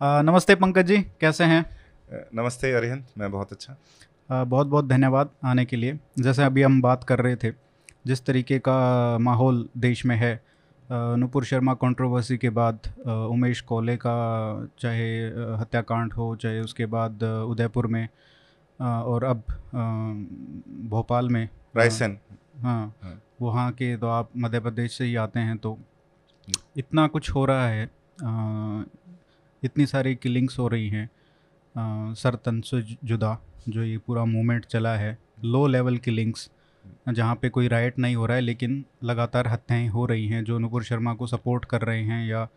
आ, नमस्ते पंकज जी कैसे हैं? नमस्ते अरिहंत मैं बहुत अच्छा। आ, बहुत बहुत धन्यवाद आने के लिए। जैसे अभी हम बात कर रहे थे जिस तरीके का माहौल देश में है नुपुर शर्मा कंट्रोवर्सी के बाद उमेश कोले का चाहे हत्याकांड हो चाहे उसके बाद उदयपुर में और अब भोपाल में रायसेन। हाँ, हाँ। वहाँ के तो आप मध्य प्रदेश से ही आते हैं तो इतना कुछ हो रहा है इतनी सारी किलिंग्स हो रही हैं सर तन से जुदा जो ये पूरा मूवमेंट चला है लो लेवल किलिंग्स जहाँ पे कोई राइट नहीं हो रहा है लेकिन लगातार हत्याएँ हो रही हैं जो नुपुर शर्मा को सपोर्ट कर रहे हैं या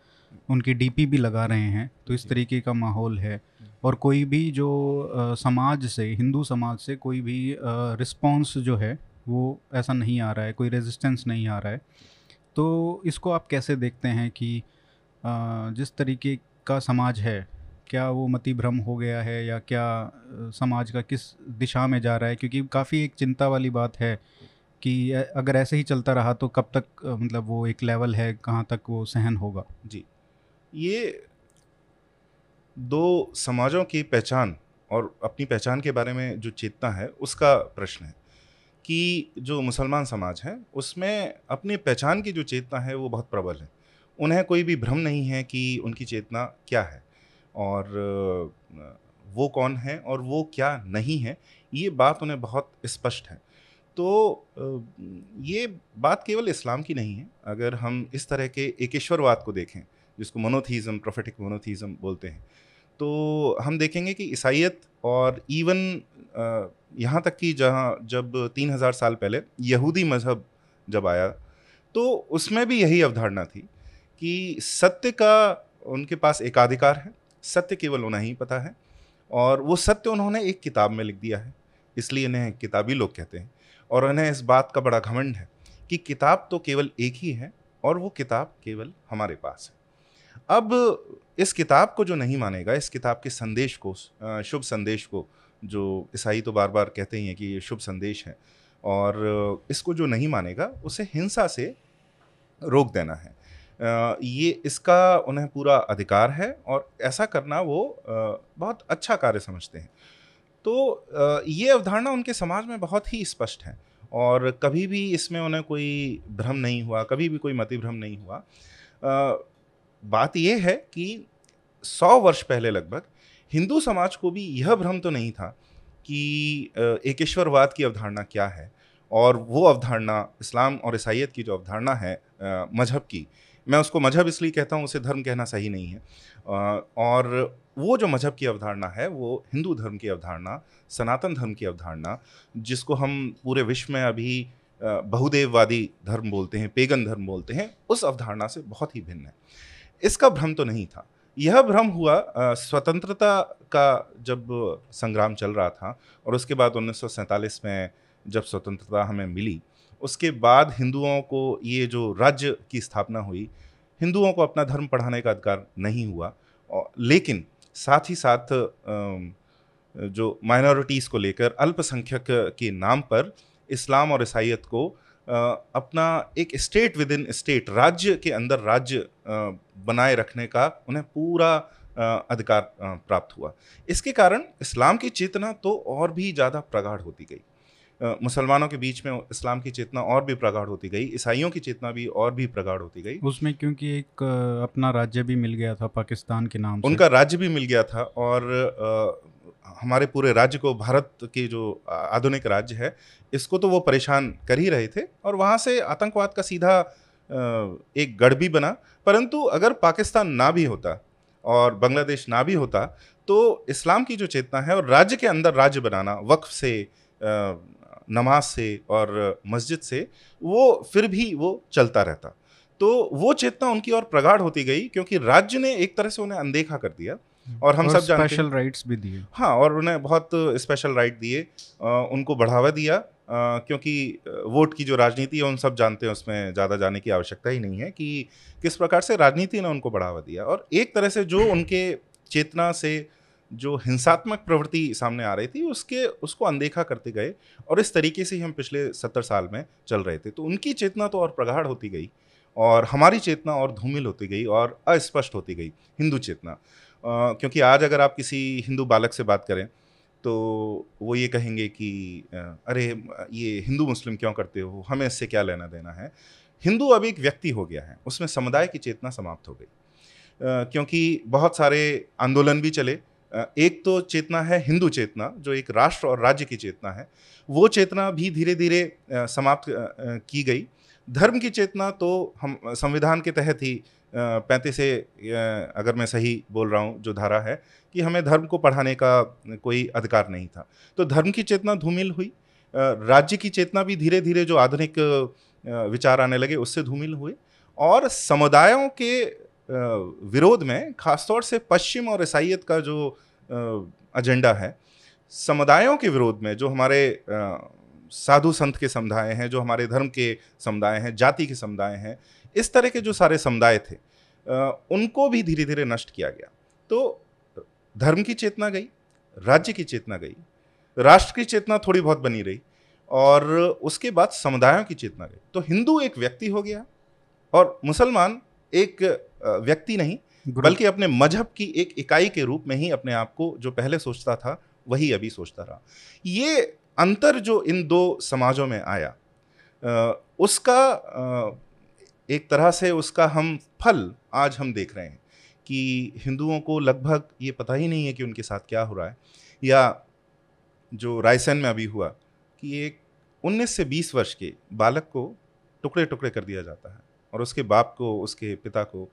उनकी डीपी भी लगा रहे हैं तो इस तरीके का माहौल है। और कोई भी जो आ, समाज से हिंदू समाज से कोई भी रिस्पॉन्स जो है वो ऐसा नहीं आ रहा है कोई रेजिस्टेंस नहीं आ रहा है। तो इसको आप कैसे देखते हैं कि आ, जिस तरीके का समाज है? क्या वो मति भ्रम हो गया है या क्या समाज का किस दिशा में जा रहा है? क्योंकि काफ़ी एक चिंता वाली बात है कि अगर ऐसे ही चलता रहा तो कब तक मतलब वो एक लेवल है, कहाँ तक वो सहन होगा? जी। ये दो समाजों की पहचान और अपनी पहचान के बारे में जो चेतना है, उसका प्रश्न है कि जो मुसलमान समाज है, उसमें अपनी पहचान की जो चेतना है, वो बहुत प्रबल है। उन्हें कोई भी भ्रम नहीं है कि उनकी चेतना क्या है और वो कौन है और वो क्या नहीं है, ये बात उन्हें बहुत स्पष्ट है। तो ये बात केवल इस्लाम की नहीं है। अगर हम इस तरह के एकेश्वरवाद को देखें, जिसको मोनोथीज़म प्रोफेटिक मोनोथीज़म बोलते हैं तो हम देखेंगे कि ईसाइत और इवन यहाँ तक कि जहाँ, जब तीन हज़ार साल पहले यहूदी मज़हब जब आया तो उसमें भी यही अवधारणा थी कि सत्य का उनके पास एकाधिकार है, सत्य केवल उन्हें ही पता है, और वो सत्य उन्होंने एक किताब में लिख दिया है, इसलिए इन्हें किताबी लोग कहते हैं, और उन्हें इस बात का बड़ा घमंड है कि किताब तो केवल एक ही है, और वो किताब केवल हमारे पास है। अब इस किताब को जो नहीं मानेगा, इस किताब के संदेश को शुभ संदेश को, जो ईसाई तो बार बार कहते ही हैं कि ये शुभ संदेश है, और इसको जो नहीं मानेगा, उसे हिंसा से रोक देना है। ये इसका उन्हें पूरा अधिकार है और ऐसा करना वो बहुत अच्छा कार्य समझते हैं। तो ये अवधारणा उनके समाज में बहुत ही स्पष्ट है और कभी भी इसमें उन्हें कोई भ्रम नहीं हुआ, कभी भी कोई मति भ्रम नहीं हुआ। बात यह है कि सौ वर्ष पहले लगभग हिंदू समाज को भी यह भ्रम तो नहीं था कि एकेश्वरवाद की अवधारणा क्या है और वो अवधारणा, इस्लाम और ईसाइत की जो अवधारणा है मज़हब की मैं उसको मज़हब इसलिए कहता हूँ, उसे धर्म कहना सही नहीं है। और वो जो मज़हब की अवधारणा है, वो हिंदू धर्म की अवधारणा, सनातन धर्म की अवधारणा, जिसको हम पूरे विश्व में अभी बहुदेववादी धर्म बोलते हैं, पेगन धर्म बोलते हैं, उस अवधारणा से बहुत ही भिन्न है। इसका भ्रम तो नहीं था। यह भ्रम हुआ स्वतंत्रता का जब संग्राम चल रहा था, और उसके बाद उन्नीस सौ सैंतालीस में जब स्वतंत्रता हमें मिली उसके बाद हिंदुओं को ये जो राज्य की स्थापना हुई, हिंदुओं को अपना धर्म पढ़ाने का अधिकार नहीं हुआ लेकिन साथ ही साथ जो माइनॉरिटीज़ को लेकर अल्पसंख्यक के नाम पर इस्लाम और ईसाइत को अपना एक स्टेट विद इन स्टेट राज्य के अंदर राज्य बनाए रखने का उन्हें पूरा अधिकार प्राप्त हुआ। इसके कारण इस्लाम की चेतना तो और भी ज़्यादा प्रगाढ़ होती गई। मुसलमानों के बीच में इस्लाम की चेतना और भी प्रगाढ़ होती गई ईसाइयों की चेतना भी और भी प्रगाढ़ होती गई। उसमें क्योंकि एक अपना राज्य भी मिल गया था पाकिस्तान के नाम उनका राज्य भी मिल गया था और आ, हमारे पूरे राज्य को भारत के जो आधुनिक राज्य है इसको तो वो परेशान कर ही रहे थे और वहाँ से आतंकवाद का सीधा एक गढ़ भी बना। परंतु अगर पाकिस्तान ना भी होता और बांग्लादेश ना भी होता तो इस्लाम की जो चेतना है और राज्य के अंदर राज्य बनाना वक्फ से नमाज़ से और मस्जिद से वो फिर भी वो चलता रहता। तो वो चेतना उनकी और प्रगाढ़ होती गई क्योंकि राज्य ने एक तरह से उन्हें अनदेखा कर दिया और हम और सब जानते स्पेशल राइट्स भी दिए। हाँ और उन्हें बहुत स्पेशल राइट दिए उनको बढ़ावा दिया आ, क्योंकि वोट की जो राजनीति है उन सब जानते हैं उसमें ज़्यादा जाने की आवश्यकता ही नहीं है कि किस प्रकार से राजनीति ने उनको बढ़ावा दिया। और एक तरह से जो उनके चेतना से जो हिंसात्मक प्रवृत्ति सामने आ रही थी उसके उसको अनदेखा करते गए और इस तरीके से ही हम पिछले सत्तर साल में चल रहे थे। तो उनकी चेतना तो और प्रगाढ़ होती गई और हमारी चेतना और धूमिल होती गई और अस्पष्ट होती गई हिंदू चेतना। आ, क्योंकि आज अगर आप किसी हिंदू बालक से बात करें तो वो ये कहेंगे कि अरे ये हिंदू मुस्लिम क्यों करते हो? हमें इससे क्या लेना देना है? हिंदू अब एक व्यक्ति हो गया है उसमें समुदाय की चेतना समाप्त हो गई। क्योंकि बहुत सारे आंदोलन भी चले एक तो चेतना है हिंदू चेतना, जो एक राष्ट्र और राज्य की चेतना है, वो चेतना भी धीरे धीरे समाप्त की गई। धर्म की चेतना तो हम, संविधान के तहत ही पैंतीस से अगर मैं सही बोल रहा हूँ, जो धारा है, कि हमें धर्म को पढ़ाने का कोई अधिकार नहीं था। तो धर्म की चेतना धूमिल हुई राज्य की चेतना भी धीरे धीरे जो आधुनिक विचार आने लगे, उससे धूमिल हुए। और समुदायों के विरोध में, खासतौर से पश्चिम और ईसाइत का जो एजेंडा है, समुदायों के विरोध में जो हमारे साधु संत के समुदाय हैं, जो हमारे धर्म के समुदाय हैं, जाति के समुदाय हैं, इस तरह के जो सारे समुदाय थे उनको भी धीरे धीरे नष्ट किया गया। तो धर्म की चेतना गई, राज्य की चेतना गई, राष्ट्र की चेतना थोड़ी बहुत बनी रही और उसके बाद समुदायों की चेतना गई। तो हिंदू एक व्यक्ति हो गया और मुसलमान एक व्यक्ति नहीं बल्कि अपने मज़हब की एक इकाई के रूप में ही अपने आप को जो पहले सोचता था वही अभी सोचता रहा। ये अंतर जो इन दो समाजों में आया उसका एक तरह से उसका हम फल आज हम देख रहे हैं कि हिंदुओं को लगभग ये पता ही नहीं है कि उनके साथ क्या हो रहा है या जो रायसेन में अभी हुआ कि एक 19 से 20 वर्ष के बालक को टुकड़े टुकड़े कर दिया जाता है और उसके बाप को उसके पिता को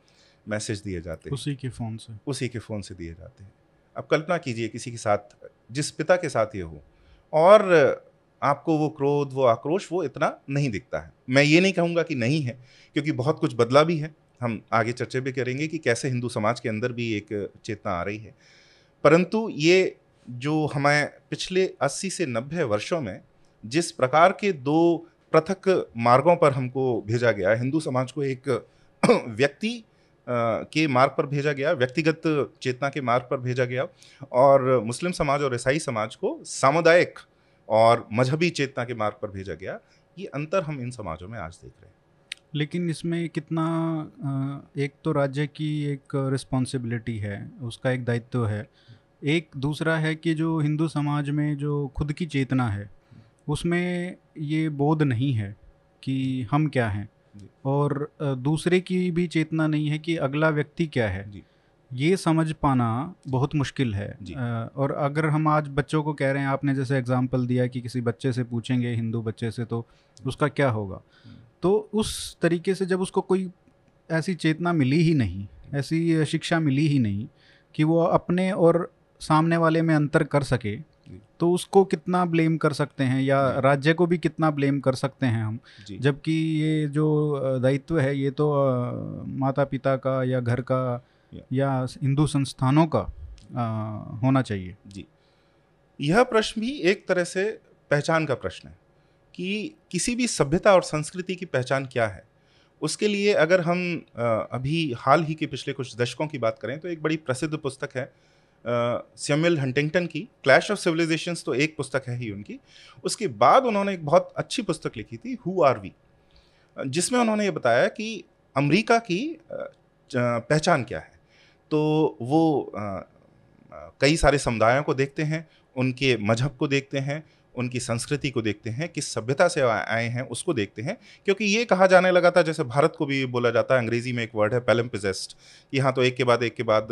मैसेज दिए जाते हैं। उसी के फ़ोन से। उसी के फ़ोन से दिए जाते हैं। अब कल्पना कीजिए किसी के साथ जिस पिता के साथ ये हो और आपको वो क्रोध वो आक्रोश वो इतना नहीं दिखता है। मैं ये नहीं कहूँगा कि नहीं है क्योंकि बहुत कुछ बदला भी है। हम आगे चर्चा भी करेंगे कि कैसे हिंदू समाज के अंदर भी एक चेतना आ रही है। परंतु ये जो हमें पिछले 80 से 90 वर्षों में जिस प्रकार के दो पृथक मार्गों पर हमको भेजा गया हिंदू समाज को एक व्यक्ति के मार्ग पर भेजा गया, व्यक्तिगत चेतना के मार्ग पर भेजा गया और मुस्लिम समाज और ईसाई समाज को सामुदायिक और मजहबी चेतना के मार्ग पर भेजा गया। ये अंतर हम इन समाजों में आज देख रहे हैं। लेकिन इसमें कितना एक तो राज्य की एक रिस्पॉन्सिबिलिटी है, उसका एक दायित्व है। एक दूसरा है कि जो हिंदू समाज में जो खुद की चेतना है, उसमें ये बोध नहीं है कि हम क्या हैं। और दूसरे की भी चेतना नहीं है कि अगला व्यक्ति क्या है। ये समझ पाना बहुत मुश्किल है। और अगर हम आज बच्चों को कह रहे हैं आपने जैसे एग्ज़ाम्पल दिया कि किसी बच्चे से पूछेंगे हिंदू बच्चे से तो उसका क्या होगा? तो उस तरीके से जब उसको कोई ऐसी चेतना मिली ही नहीं ऐसी शिक्षा मिली ही नहीं कि वो अपने और सामने वाले में अंतर कर सके तो उसको कितना ब्लेम कर सकते हैं या राज्य को भी कितना ब्लेम कर सकते हैं हम? जबकि ये जो दायित्व है ये तो माता पिता का या घर का या। हिंदू संस्थानों का आ, होना चाहिए। जी। यह प्रश्न भी एक तरह से पहचान का प्रश्न है कि किसी भी सभ्यता और संस्कृति की पहचान क्या है? उसके लिए अगर हम अभी हाल ही के पिछले कुछ दशकों की बात करें तो एक बड़ी प्रसिद्ध पुस्तक है सैमुअल हंटिंगटन की, क्लैश ऑफ़ सिविलाइजेशंस तो एक पुस्तक है ही उनकी। उसके बाद उन्होंने एक बहुत अच्छी पुस्तक लिखी थी, हु आर वी? जिसमें उन्होंने ये बताया कि अमेरिका की पहचान क्या है? तो वो कई सारे समुदायों को देखते हैं, उनके मज़हब को देखते हैं, उनकी संस्कृति को देखते हैं, किस सभ्यता से आए हैं, उसको देखते हैं, क्योंकि ये कहा जाने लगा था, जैसे भारत को भी बोला जाता है, अंग्रेज़ी में एक वर्ड है, पेलम्पिजेस्ट। यहाँ तो एक के बाद एक के बाद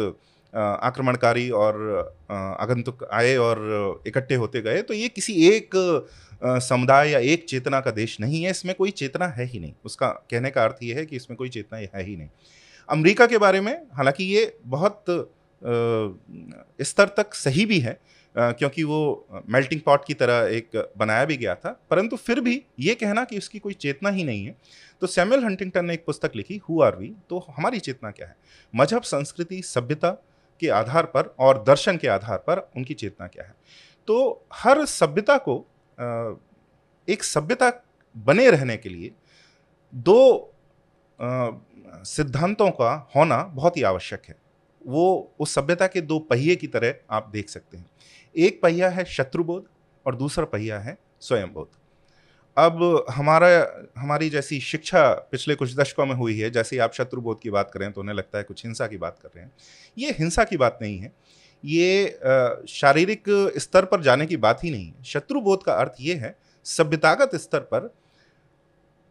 आक्रमणकारी और आगंतुक आए और इकट्ठे होते गए तो ये किसी एक समुदाय या एक चेतना का देश नहीं है, इसमें कोई चेतना है ही नहीं। उसका कहने का अर्थ ये है कि इसमें कोई चेतना है ही नहीं। अमेरिका के बारे में, हालाँकि ये बहुत स्तर तक सही भी है क्योंकि वो मेल्टिंग पॉट की तरह एक बनाया भी गया था, परंतु फिर भी ये कहना कि उसकी कोई चेतना ही नहीं है। तो सैमुअल हंटिंगटन ने एक पुस्तक लिखी, हु आर वी? तो हमारी चेतना क्या है? मज़हब, संस्कृति, सभ्यता के आधार पर और दर्शन के आधार पर उनकी चेतना क्या है। तो हर सभ्यता को एक सभ्यता बने रहने के लिए दो सिद्धांतों का होना बहुत ही आवश्यक है। वो उस सभ्यता के दो पहिए की तरह आप देख सकते हैं। एक पहिया है शत्रुबोध और दूसरा पहिया है स्वयंबोध। अब हमारा, हमारी जैसी शिक्षा पिछले कुछ दशकों में हुई है, जैसे आप शत्रुबोध की बात करें तो उन्हें लगता है कुछ हिंसा की बात कर रहे हैं। ये हिंसा की बात नहीं है। ये शारीरिक स्तर पर जाने की बात ही नहीं है। शत्रुबोध का अर्थ ये है, सभ्यतागत स्तर पर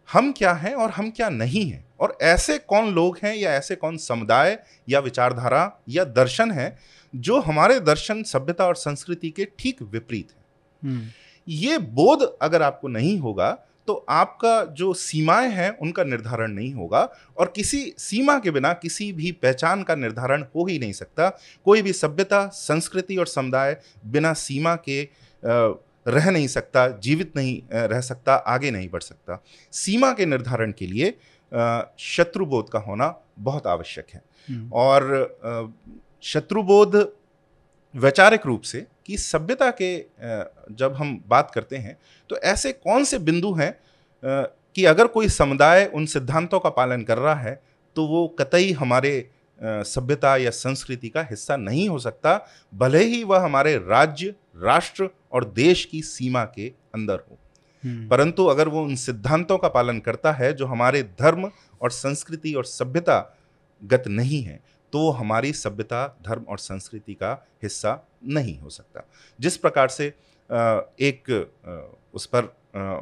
हम क्या हैं और हम क्या नहीं हैं? और ऐसे कौन लोग हैं या ऐसे कौन समुदाय या विचारधारा या दर्शन है जो हमारे दर्शन, सभ्यता और संस्कृति के ठीक विपरीत हैं? हम्म। ये बोध अगर आपको नहीं होगा तो आपका जो सीमाएँ हैं उनका निर्धारण नहीं होगा और किसी सीमा के बिना किसी भी पहचान का निर्धारण हो ही नहीं सकता। कोई भी सभ्यता संस्कृति और समुदाय बिना सीमा के रह नहीं सकता जीवित नहीं रह सकता आगे नहीं बढ़ सकता। सीमा के निर्धारण के लिए शत्रुबोध का होना बहुत आवश्यक है। और शत्रुबोध वैचारिक रूप से कि सभ्यता के जब हम बात करते हैं तो ऐसे कौन से बिंदु हैं कि अगर कोई समुदाय उन सिद्धांतों का पालन कर रहा है तो वो कतई हमारे सभ्यता या संस्कृति का हिस्सा नहीं हो सकता भले ही वह हमारे राज्य राष्ट्र और देश की सीमा के अंदर हो हम्म। परंतु अगर वो उन सिद्धांतों का पालन करता है जो हमारे धर्म और संस्कृति और सभ्यता गत नहीं है तो वो हमारी सभ्यता, धर्म और संस्कृति का हिस्सा नहीं हो सकता। जिस प्रकार से एक उस पर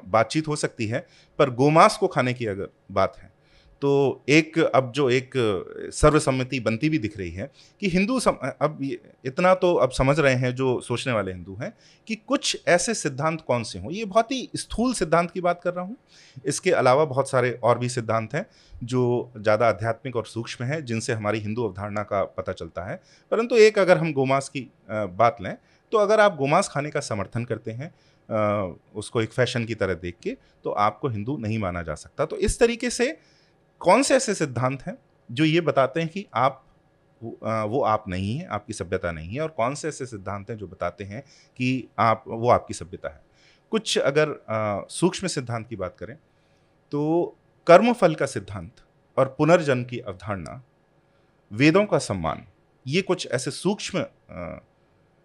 बातचीत हो सकती है, पर गोमांस को खाने की अगर बात है तो एक अब जो एक सर्वसम्मति बनती भी दिख रही है कि हिंदू सम, अब इतना तो अब समझ रहे हैं जो सोचने वाले हिंदू हैं कि कुछ ऐसे सिद्धांत कौन से हों? ये बहुत ही स्थूल सिद्धांत की बात कर रहा हूँ। इसके अलावा बहुत सारे और भी सिद्धांत हैं जो ज़्यादा आध्यात्मिक और सूक्ष्म हैं जिनसे हमारी हिंदू अवधारणा का पता चलता है। परंतु एक अगर हम गोमांस की बात लें तो अगर आप गोमांस खाने का समर्थन करते हैं उसको एक फ़ैशन की तरह देख के तो आपको हिंदू नहीं माना जा सकता। तो इस तरीके से कौन से ऐसे सिद्धांत हैं जो ये बताते हैं कि आप वो आप नहीं है, आपकी सभ्यता नहीं है, और कौन से ऐसे सिद्धांत हैं जो बताते हैं कि आप, वो आपकी सभ्यता है? कुछ अगर सूक्ष्म सिद्धांत की बात करें तो कर्मफल का सिद्धांत और पुनर्जन्म की अवधारणा, वेदों का सम्मान, ये कुछ ऐसे सूक्ष्म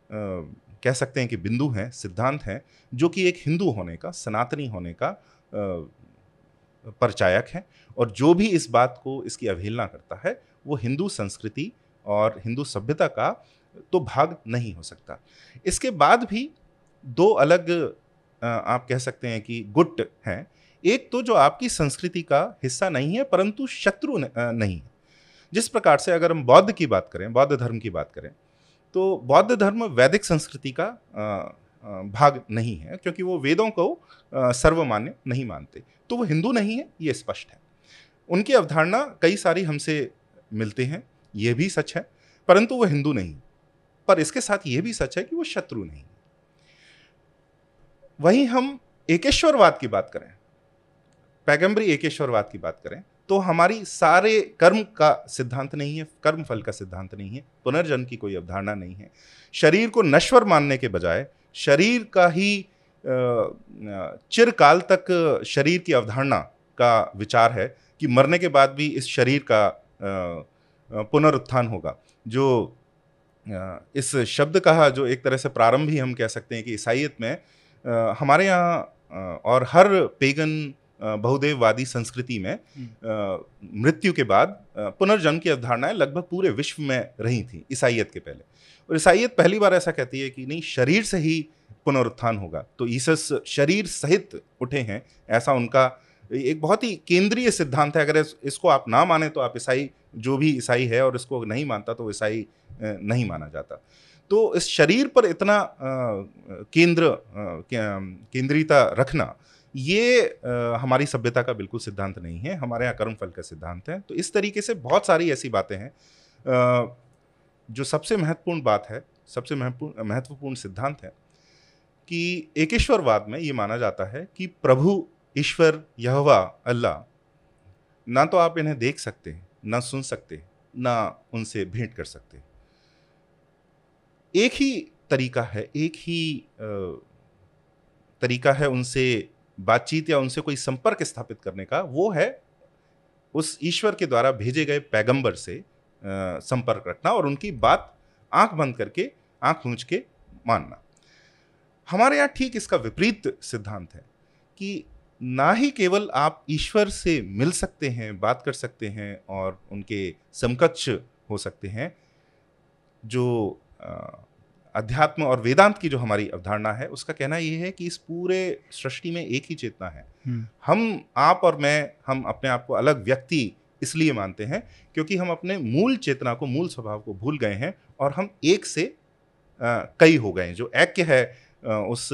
कह सकते हैं कि बिंदु हैं, सिद्धांत हैं, जो कि एक हिंदू होने का, सनातनी होने का परचायक हैं और जो भी इस बात को इसकी अवहेलना करता है, वो हिंदू संस्कृति और हिंदू सभ्यता का तो भाग नहीं हो सकता। इसके बाद भी दो अलग आप कह सकते हैं कि गुट हैं। एक तो जो आपकी संस्कृति का हिस्सा नहीं है, परंतु शत्रु नहीं है। जिस प्रकार से अगर हम बौद्ध की बात करें, बौद्ध धर्म की बात करें तो बौद्ध धर्म वैदिक संस्कृति का भाग नहीं है, क्योंकि वो वेदों को सर्वमान्य नहीं मानते। तो वो हिंदू नहीं है, ये स्पष्ट है। उनकी अवधारणा कई सारी हमसे मिलते हैं, ये भी सच है, परंतु वो हिंदू नहीं। पर इसके साथ ये भी सच है कि वो शत्रु नहीं वहीं हम एकेश्वरवाद की बात करें, पैगंबरी एकेश्वरवाद की बात करें तो हमारी सारे कर्म का सिद्धांत नहीं है, कर्म फल का सिद्धांत नहीं है, पुनर्जन्म की कोई अवधारणा नहीं है। शरीर को नश्वर मानने के बजाय शरीर का ही चिरकाल तक शरीर की अवधारणा का विचार है कि मरने के बाद भी इस शरीर का पुनरुत्थान होगा। जो इस शब्द का जो एक तरह से प्रारंभ ही हम कह सकते हैं कि ईसाइत में हमारे यहाँ और हर पेगन बहुदेववादी संस्कृति में हम्म। मृत्यु के बाद पुनर्जन्म की अवधारणाएँ लगभग पूरे विश्व में रही थी ईसाइत के पहले। और ईसाइत पहली बार ऐसा कहती है कि नहीं शरीर से ही पुनरुत्थान होगा। तो ईसस शरीर सहित उठे हैं ऐसा उनका एक बहुत ही केंद्रीय सिद्धांत है। अगर इसको आप ना माने तो आप ईसाई जो भी ईसाई है और इसको नहीं मानता तो ईसाई नहीं माना जाता। तो इस शरीर पर इतना केंद्र केंद्रीयता रखना ये आ, हमारी सभ्यता का बिल्कुल सिद्धांत नहीं है हमारे यहाँ कर्म फल का सिद्धांत है। तो इस तरीके से बहुत सारी ऐसी बातें हैं। जो सबसे महत्वपूर्ण बात है सबसे महत्वपूर्ण महत्वपूर्ण सिद्धांत है कि एकेश्वरवाद में ये माना जाता है कि प्रभु ईश्वर यहवा अल्लाह ना तो आप इन्हें देख सकते हैं ना सुन सकते ना उनसे भेंट कर सकते। एक ही तरीका है एक ही तरीका है उनसे बातचीत या उनसे कोई संपर्क स्थापित करने का, वो है उस ईश्वर के द्वारा भेजे गए पैगंबर से संपर्क रखना और उनकी बात आँख बंद करके, आँख मूझ के मानना। हमारे यहाँ ठीक इसका विपरीत सिद्धांत है कि ना ही केवल आप ईश्वर से मिल सकते हैं, बात कर सकते हैं और उनके समकक्ष हो सकते हैं, जो अध्यात्म और वेदांत की जो हमारी अवधारणा है उसका कहना यह है कि इस पूरे सृष्टि में एक ही चेतना है। हम्म। हम आप और मैं हम अपने आप को अलग व्यक्ति इसलिए मानते हैं क्योंकि हम अपने मूल चेतना को मूल स्वभाव को भूल गए हैं और हम एक से आ, कई हो गए हैं। जो ऐक्य है आ, उस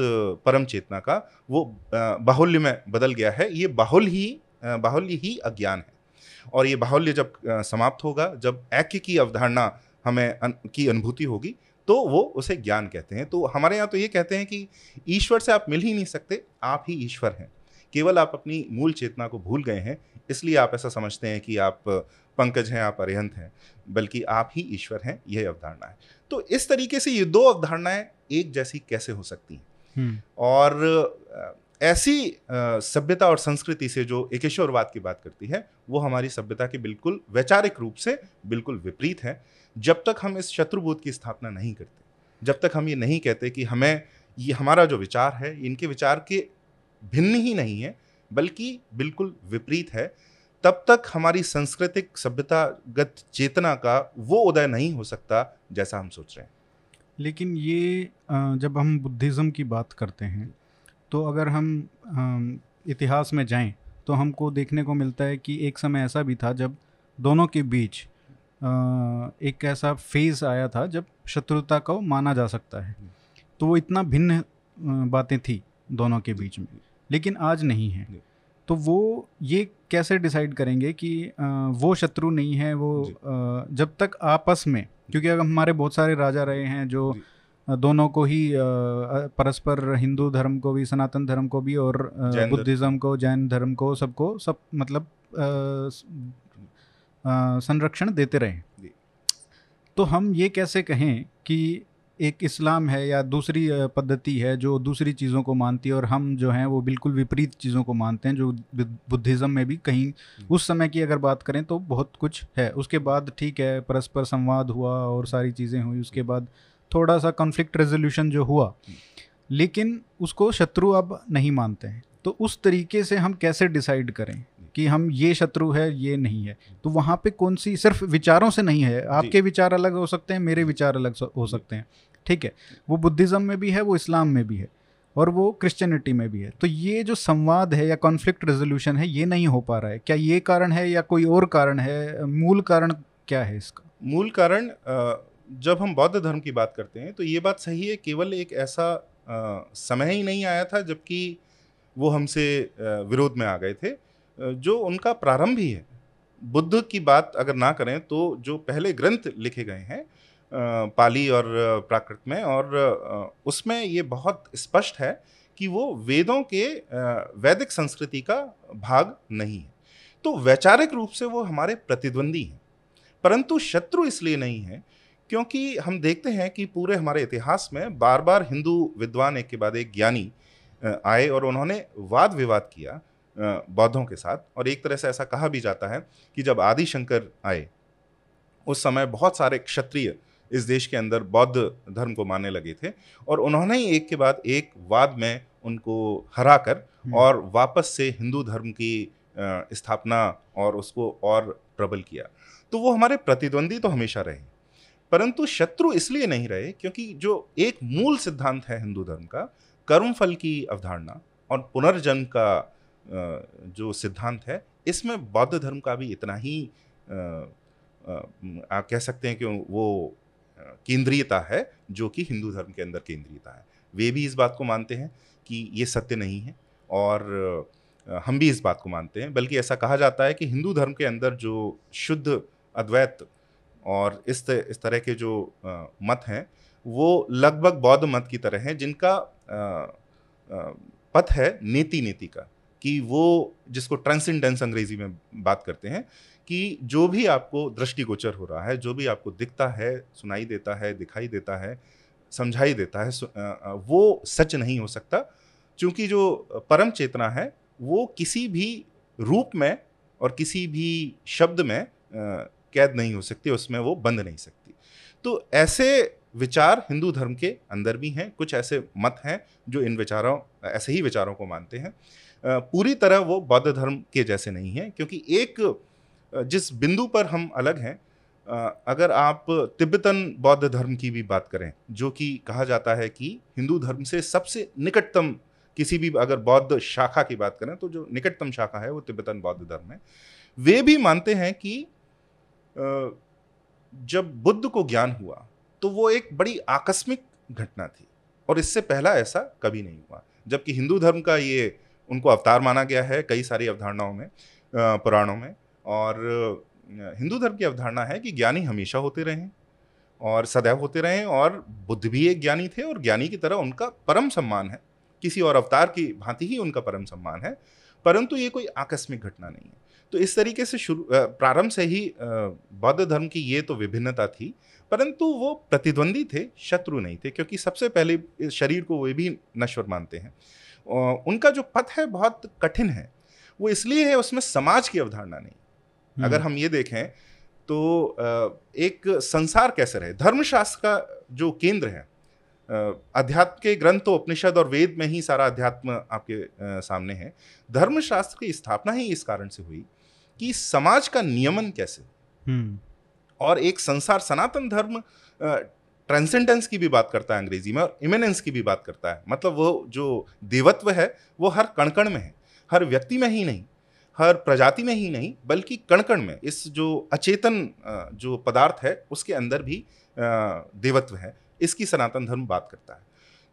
परम चेतना का वो बाहुल्य में बदल गया है। ये बाहुल ही बाहुल्य ही अज्ञान है। और ये बाहुल्य जब समाप्त होगा जब ऐक्य की अवधारणा हमें अन, की अनुभूति होगी तो वो उसे ज्ञान कहते हैं। तो हमारे यहाँ तो ये कहते हैं कि ईश्वर से आप मिल ही नहीं सकते आप ही ईश्वर हैं। केवल आप अपनी मूल चेतना को भूल गए हैं इसलिए आप ऐसा समझते हैं कि आप पंकज हैं आप अरिहंत हैं बल्कि आप ही ईश्वर हैं यह अवधारणा है। तो इस तरीके से ये दो अवधारणाएँ एक जैसी कैसे हो सकती हैं? हम्म। और ऐसी सभ्यता और संस्कृति से जो एकेश्वरवाद की बात करती है वो हमारी सभ्यता के बिल्कुल वैचारिक रूप से बिल्कुल विपरीत है। जब तक हम इस शत्रुबोध की स्थापना नहीं करते, जब तक हम ये नहीं कहते कि हमें ये हमारा जो विचार है, इनके विचार के भिन्न ही नहीं है, बल्कि बिल्कुल विपरीत है, तब तक हमारी सांस्कृतिक सभ्यतागत चेतना का वो उदय नहीं हो सकता जैसा हम सोच रहे हैं। लेकिन ये जब हम बुद्धिज़्म की बात करते हैं तो अगर हम इतिहास में जाएँ तो हमको देखने को मिलता है कि एक समय ऐसा भी था जब दोनों के बीच एक ऐसा फ़ेज़ आया था जब शत्रुता को माना जा सकता है। तो वो इतना भिन्न बातें थी दोनों के बीच में लेकिन आज नहीं है। तो वो ये कैसे डिसाइड करेंगे कि वो शत्रु नहीं है वो जब तक आपस में क्योंकि अगर हमारे बहुत सारे राजा रहे हैं जो दोनों को ही परस्पर हिंदू धर्म को भी सनातन धर्म को भी और बुद्धिज़्म को जैन धर्म को सबको सब मतलब संरक्षण देते रहे। तो हम ये कैसे कहें कि एक इस्लाम है या दूसरी पद्धति है जो दूसरी चीज़ों को मानती है और हम जो हैं वो बिल्कुल विपरीत चीज़ों को मानते हैं जो बुद्धिज़्म में भी कहीं उस समय की अगर बात करें तो बहुत कुछ है। उसके बाद ठीक है परस्पर संवाद हुआ और सारी चीज़ें हुई। उसके बाद थोड़ा सा कॉन्फ्लिक्ट रेजोल्यूशन जो हुआ। लेकिन उसको शत्रु अब नहीं मानते हैं। तो उस तरीके से हम कैसे डिसाइड करें? कि हम ये शत्रु है ये नहीं है। तो वहाँ पे कौन सी सिर्फ़ विचारों से नहीं है आपके विचार अलग हो सकते हैं मेरे विचार अलग हो सकते हैं। ठीक है वो बुद्धिज़्म में भी है वो इस्लाम में भी है और वो क्रिश्चियनिटी में भी है। तो ये जो संवाद है या कॉन्फ्लिक्ट रेजोल्यूशन है ये नहीं हो पा रहा है। क्या ये कारण है या कोई और कारण है? मूल कारण क्या है इसका? मूल कारण जब हम बौद्ध धर्म की बात करते हैं तो ये बात सही है केवल एक ऐसा समय ही नहीं आया था जबकि वो हमसे विरोध में आ गए थे। जो उनका प्रारंभ ही है। बुद्ध की बात अगर ना करें तो जो पहले ग्रंथ लिखे गए हैं पाली और प्राकृत में और उसमें ये बहुत स्पष्ट है कि वो वेदों के वैदिक संस्कृति का भाग नहीं है। तो वैचारिक रूप से वो हमारे प्रतिद्वंदी हैं। परंतु शत्रु इसलिए नहीं है क्योंकि हम देखते हैं कि पूरे हमारे इतिहास में बार बार हिंदू विद्वान एक के बाद एक ज्ञानी आए और उन्होंने वाद विवाद किया बौद्धों के साथ। और एक तरह से ऐसा कहा भी जाता है कि जब आदि शंकर आए उस समय बहुत सारे क्षत्रिय इस देश के अंदर बौद्ध धर्म को मानने लगे थे और उन्होंने ही एक के बाद एक वाद में उनको हरा कर हम्म। और वापस से हिंदू धर्म की स्थापना और उसको और प्रबल किया। तो वो हमारे प्रतिद्वंदी तो हमेशा रहे। परंतु शत्रु इसलिए नहीं रहे क्योंकि जो एक मूल सिद्धांत है हिंदू धर्म का कर्मफल की अवधारणा और पुनर्जन्म का जो सिद्धांत है, इसमें बौद्ध धर्म का भी इतना ही आप कह सकते हैं कि वो केंद्रीयता है, जो कि हिंदू धर्म के अंदर केंद्रीयता है। वे भी इस बात को मानते हैं कि ये सत्य नहीं है और हम भी इस बात को मानते हैं, बल्कि ऐसा कहा जाता है कि हिंदू धर्म के अंदर जो शुद्ध, अद्वैत और इस इस तरह के जो मत हैं, वो लगभग बौद्ध मत की तरह हैं, जिनका पथ है नीति नीति का। कि वो जिसको ट्रांसेंडेंस अंग्रेज़ी में बात करते हैं, कि जो भी आपको दृष्टिगोचर हो रहा है, जो भी आपको दिखता है, सुनाई देता है, दिखाई देता है, समझाई देता है वो सच नहीं हो सकता। क्योंकि जो परम चेतना है, वो किसी भी रूप में और किसी भी शब्द में कैद नहीं हो सकती, उसमें वो बंद नहीं सकती। तो ऐसे विचार हिंदू धर्म के अंदर भी हैं, कुछ ऐसे मत हैं, जो इन विचारों, ऐसे ही विचारों को मानते हैं। पूरी तरह वो बौद्ध धर्म के जैसे नहीं है, क्योंकि एक जिस बिंदु पर हम अलग हैं अगर आप तिब्बतन बौद्ध धर्म की भी बात करें, जो कि कहा जाता है कि हिंदू धर्म से सबसे निकटतम किसी भी अगर बौद्ध शाखा की बात करें तो जो निकटतम शाखा है वो तिब्बतन बौद्ध धर्म है। वे भी मानते हैं कि जब बुद्ध को ज्ञान हुआ तो वो एक बड़ी आकस्मिक घटना थी, और इससे पहला ऐसा कभी नहीं हुआ, जबकि हिंदू धर्म का ये उनको अवतार माना गया है कई सारी अवधारणाओं में पुराणों में। और हिंदू धर्म की अवधारणा है कि ज्ञानी हमेशा होते रहें और सदैव होते रहें और बुद्ध भी एक ज्ञानी थे और ज्ञानी की तरह उनका परम सम्मान है। किसी और अवतार की भांति ही उनका परम सम्मान है, परंतु ये कोई आकस्मिक घटना नहीं है। तो इस तरीके से शुरू प्रारंभ से ही बौद्ध धर्म की ये तो विभिन्नता थी, परंतु वो प्रतिद्वंदी थे, शत्रु नहीं थे, क्योंकि सबसे पहले शरीर को वे भी नश्वर मानते हैं। उनका जो पथ है बहुत कठिन है। वो इसलिए है उसमें समाज की अवधारणा नहीं। अगर हम्म। हम ये देखें तो एक संसार कैसे रहे? धर्मशास्त्र का जो केंद्र है अध्यात्म के ग्रंथ तो उपनिषद और वेद में ही सारा अध्यात्म आपके सामने है। धर्मशास्त्र की स्थापना ही इस कारण से हुई कि समाज का नियमन कैसे? हम्म। और एक संसार सनातन धर्म ट्रांसेंडेंस की भी बात करता है अंग्रेज़ी में और इमिनेंस की भी बात करता है। मतलब वो जो देवत्व है, वो हर कणकण में है। हर व्यक्ति में ही नहीं, हर प्रजाति में ही नहीं, बल्कि कणकण में। इस जो अचेतन जो पदार्थ है, उसके अंदर भी देवत्व है। इसकी सनातन धर्म बात करता है।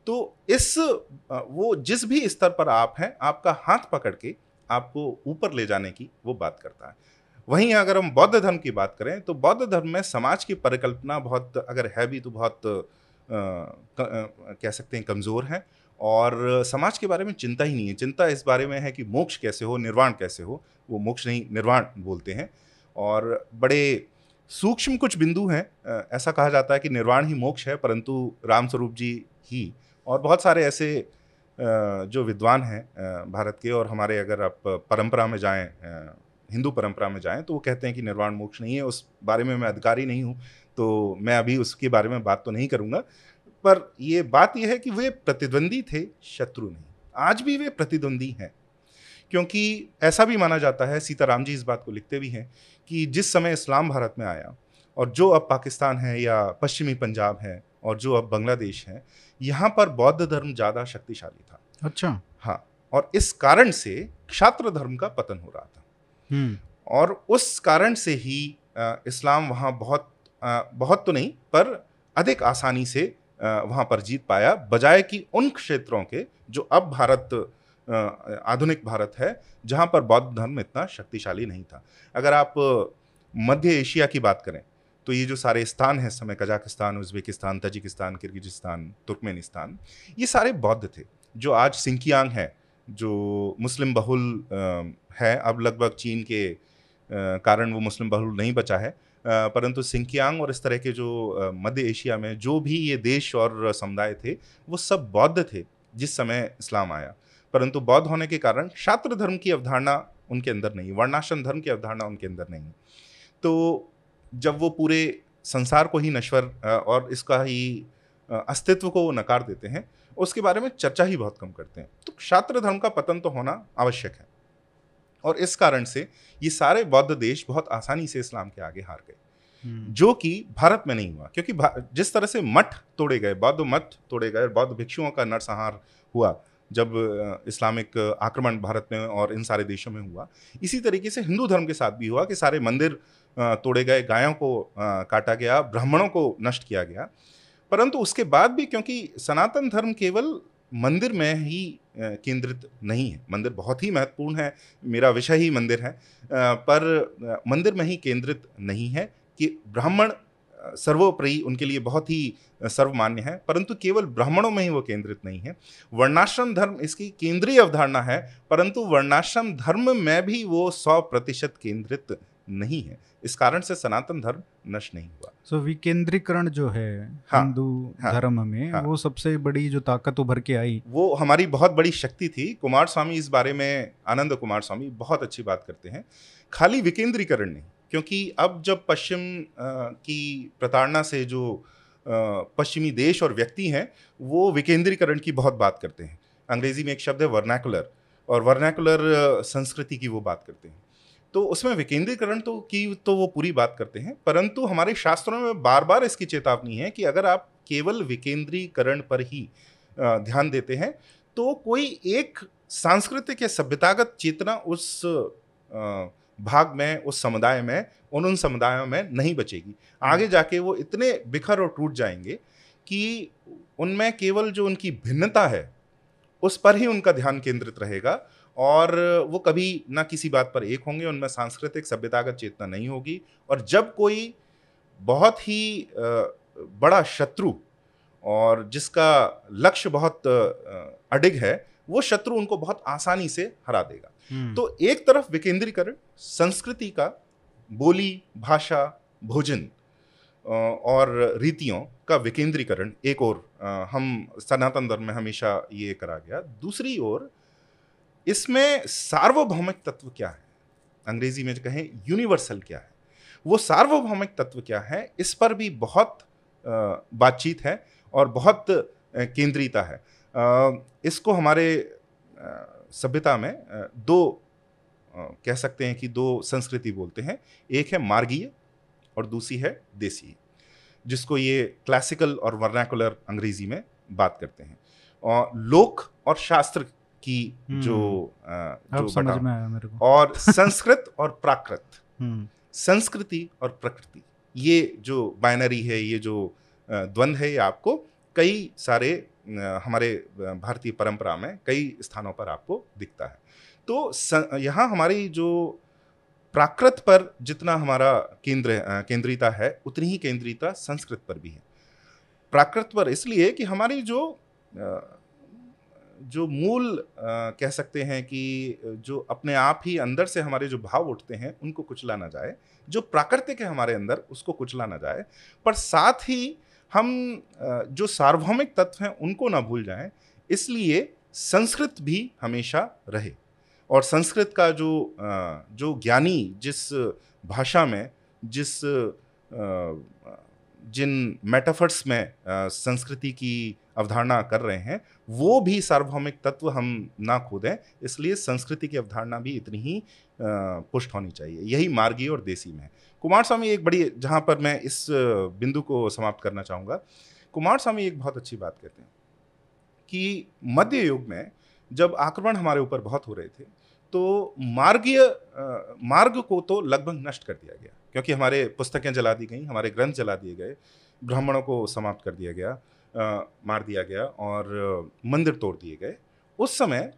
तो इस वो जिस भी स्तर पर आप हैं, आपका हाथ पकड़ के आपको ऊपर ले जाने की वो बात करता है। वहीं अगर हम बौद्ध धर्म की बात करें तो बौद्ध धर्म में समाज की परिकल्पना बहुत अगर है भी तो बहुत आ, कह सकते हैं कमज़ोर है। और समाज के बारे में चिंता ही नहीं है। चिंता इस बारे में है कि मोक्ष कैसे हो निर्वाण कैसे हो वो मोक्ष नहीं निर्वाण बोलते हैं। और बड़े सूक्ष्म कुछ बिंदु हैं ऐसा कहा जाता है कि निर्वाण ही मोक्ष है परंतु रामस्वरूप जी ही। और बहुत सारे ऐसे जो विद्वान हैं भारत के और हमारे अगर आप परंपरा में जाएँ हिंदू परंपरा में जाएँ तो वो कहते हैं कि निर्वाण मोक्ष नहीं है उस बारे में मैं अधिकारी नहीं हूँ तो मैं अभी उसके बारे में बात तो नहीं करूँगा। पर ये बात यह है कि वे प्रतिद्वंदी थे शत्रु नहीं। आज भी वे प्रतिद्वंदी हैं क्योंकि ऐसा भी माना जाता है सीताराम जी इस बात को लिखते भी हैं कि जिस समय इस्लाम भारत में आया और जो अब पाकिस्तान है या पश्चिमी पंजाब है और जो अब बांग्लादेश है यहाँ पर बौद्ध धर्म ज़्यादा शक्तिशाली था। अच्छा। हाँ और इस कारण से क्षात्र धर्म का पतन हो रहा था। और उस कारण से ही इस्लाम वहाँ बहुत बहुत तो नहीं, पर अधिक आसानी से वहाँ पर जीत पाया, बजाय कि उन क्षेत्रों के जो अब भारत आधुनिक भारत है, जहाँ पर बौद्ध धर्म इतना शक्तिशाली नहीं था। अगर आप मध्य एशिया की बात करें तो ये जो सारे स्थान हैं समय Kazakhstan, Uzbekistan, Tajikistan, Kyrgyzstan, Turkmenistan, ये सारे बौद्ध थे, जो आज सिंकियांग है जो मुस्लिम बहुल है, अब लगभग चीन के कारण वो मुस्लिम बहुल नहीं बचा है। परंतु सिंकियांग और इस तरह के जो मध्य एशिया में जो भी ये देश और समुदाय थे, वो सब बौद्ध थे, जिस समय इस्लाम आया। परंतु बौद्ध होने के कारण छात्र धर्म की अवधारणा उनके अंदर नहीं, वर्णाश्रम धर्म की अवधारणा उनके अंदर नहीं। तो जब वो पूरे संसार को ही नश्वर और इसका ही अस्तित्व को वो नकार देते हैं उसके बारे में चर्चा ही बहुत कम करते हैं। तो छात्र धर्म का पतन तो होना आवश्यक है। और इस कारण से ये सारे बौद्ध देश बहुत आसानी से इस्लाम के आगे हार गए। हम्म। जो कि भारत में नहीं हुआ क्योंकि जिस तरह से मठ तोड़े गए बौद्ध मठ तोड़े गए बौद्ध भिक्षुओं का नरसंहार हुआ जब इस्लामिक आक्रमण भारत में और इन सारे देशों में हुआ इसी तरीके से हिंदू धर्म के साथ भी हुआ कि सारे मंदिर तोड़े गए गायों को काटा गया ब्राह्मणों को नष्ट किया गया। परंतु उसके बाद भी क्योंकि सनातन धर्म केवल मंदिर में ही केंद्रित नहीं है। मंदिर बहुत ही महत्वपूर्ण है, मेरा विषय ही मंदिर है। पर मंदिर में ही केंद्रित नहीं है कि ब्राह्मण सर्वोपरि उनके लिए बहुत ही सर्वमान्य है, परंतु केवल ब्राह्मणों में ही वो केंद्रित नहीं है। वर्णाश्रम धर्म इसकी केंद्रीय अवधारणा है, परंतु वर्णाश्रम धर्म में भी वो सौ प्रतिशत केंद्रित नहीं है। इस कारण से सनातन धर्म नष्ट नहीं हुआ। सो so, विकेंद्रीकरण जो है हाँ, हिंदू हाँ, धर्म में हाँ, वो सबसे बड़ी जो ताकत उभर के आई। वो हमारी बहुत बड़ी शक्ति थी। कुमार स्वामी इस बारे में आनंद कुमार स्वामी बहुत अच्छी बात करते हैं। खाली विकेंद्रीकरण नहीं क्योंकि अब जब पश्चिम की प्रताड़ना से जो पश्चिमी देश और व्यक्ति हैं वो विकेंद्रीकरण की बहुत बात करते हैं। अंग्रेज़ी में एक शब्द है वर्नैकुलर और वर्नैकुलर संस्कृति की वो बात करते हैं। तो उसमें विकेंद्रीकरण तो की तो वो पूरी बात करते हैं परंतु हमारे शास्त्रों में बार बार इसकी चेतावनी है कि अगर आप केवल विकेंद्रीकरण पर ही ध्यान देते हैं तो कोई एक सांस्कृतिक या सभ्यतागत चेतना उस भाग में उस समुदाय में उन उन समुदायों में नहीं बचेगी आगे हम्म। जाके वो इतने बिखर और टूट जाएँगे कि उनमें केवल जो उनकी भिन्नता है उस पर ही उनका ध्यान केंद्रित रहेगा और वो कभी ना किसी बात पर एक होंगे उनमें सांस्कृतिक सभ्यतागत चेतना नहीं होगी। और जब कोई बहुत ही बड़ा शत्रु और जिसका लक्ष्य बहुत अडिग है वो शत्रु उनको बहुत आसानी से हरा देगा। हम्म। तो एक तरफ़ विकेंद्रीकरण संस्कृति का बोली भाषा भोजन और रीतियों का विकेंद्रीकरण एक और हम सनातन धर्म में हमेशा ये करा गया। दूसरी ओर इसमें सार्वभौमिक तत्व क्या है? अंग्रेज़ी में कहें यूनिवर्सल क्या है? वो सार्वभौमिक तत्व क्या है? इस पर भी बहुत बातचीत है और बहुत केंद्रीयता है। इसको हमारे सभ्यता में दो कह सकते हैं कि दो संस्कृति बोलते हैं। एक है मार्गीय और दूसरी है देसी जिसको ये क्लासिकल और वर्नाकुलर अंग्रेज़ी में बात करते हैं। और लोक और शास्त्र की हम्म। जो जो समझ में आया मेरे को। और संस्कृत और प्राकृत। हम्म। संस्कृति और प्रकृति। ये जो बाइनरी है ये जो द्वंद है ये आपको कई सारे हमारे भारतीय परंपरा में कई स्थानों पर आपको दिखता है। तो यहाँ हमारी जो प्राकृत पर जितना हमारा केंद्र केंद्रीयता है उतनी ही केंद्रीयता संस्कृत पर भी है। प्राकृत पर इसलिए कि हमारी जो जो मूल आ, कह सकते हैं कि जो अपने आप ही अंदर से हमारे जो भाव उठते हैं उनको कुचला ना जाए। जो प्राकृतिक है हमारे अंदर उसको कुचला ना जाए। पर साथ ही हम जो सार्वभौमिक तत्व हैं उनको ना भूल जाएँ। इसलिए संस्कृत भी हमेशा रहे। और संस्कृत का जो जो ज्ञानी जिस भाषा में जिस जिन मेटाफर्स में संस्कृति की अवधारणा कर रहे हैं, वो भी सार्वभौमिक तत्व हम ना खोदें, इसलिए संस्कृति की अवधारणा भी इतनी ही पुष्ट होनी चाहिए। यही मार्गी और देसी में कुमार स्वामी एक बड़ी, जहाँ पर मैं इस बिंदु को समाप्त करना चाहूँगा। कुमार स्वामी एक बहुत अच्छी बात कहते हैं कि मध्य युग में जब आक्रमण हमारे ऊपर बहुत हो रहे थे तो मार्गीय मार्ग को तो लगभग नष्ट कर दिया गया क्योंकि हमारे पुस्तकें जला दी गई हमारे ग्रंथ जला दिए गए ब्राह्मणों को समाप्त कर दिया गया आ, मार दिया गया और मंदिर तोड़ दिए गए उस समय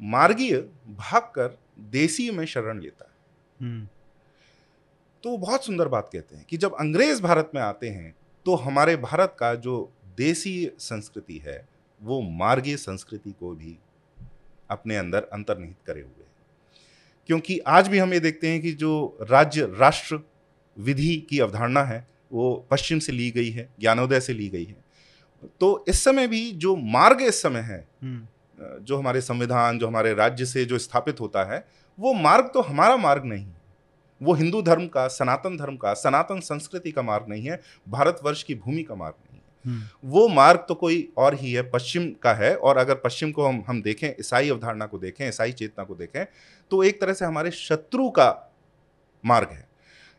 मार्गीय भागकर देसी में शरण लेता है हम्म। तो बहुत सुंदर बात कहते हैं कि जब अंग्रेज़ भारत में आते हैं तो हमारे भारत का जो देसी संस्कृति है वो मार्गीय संस्कृति को भी अपने अंदर अंतर्निहित करे हुए है क्योंकि आज भी हम ये देखते हैं कि जो राज्य राष्ट्र विधि की अवधारणा है वो पश्चिम से ली गई है ज्ञानोदय से ली गई है तो इस समय भी जो मार्ग इस समय है हम्म। जो हमारे संविधान जो हमारे राज्य से जो स्थापित होता है वो मार्ग तो हमारा मार्ग नहीं वो हिंदू धर्म का सनातन धर्म का सनातन संस्कृति का मार्ग नहीं है भारतवर्ष की भूमि का मार्ग नहीं। वो मार्ग तो कोई और ही है, पश्चिम का है और अगर पश्चिम को हम हम देखें, ईसाई अवधारणा को देखें, ईसाई चेतना को देखें तो एक तरह से हमारे शत्रु का मार्ग है।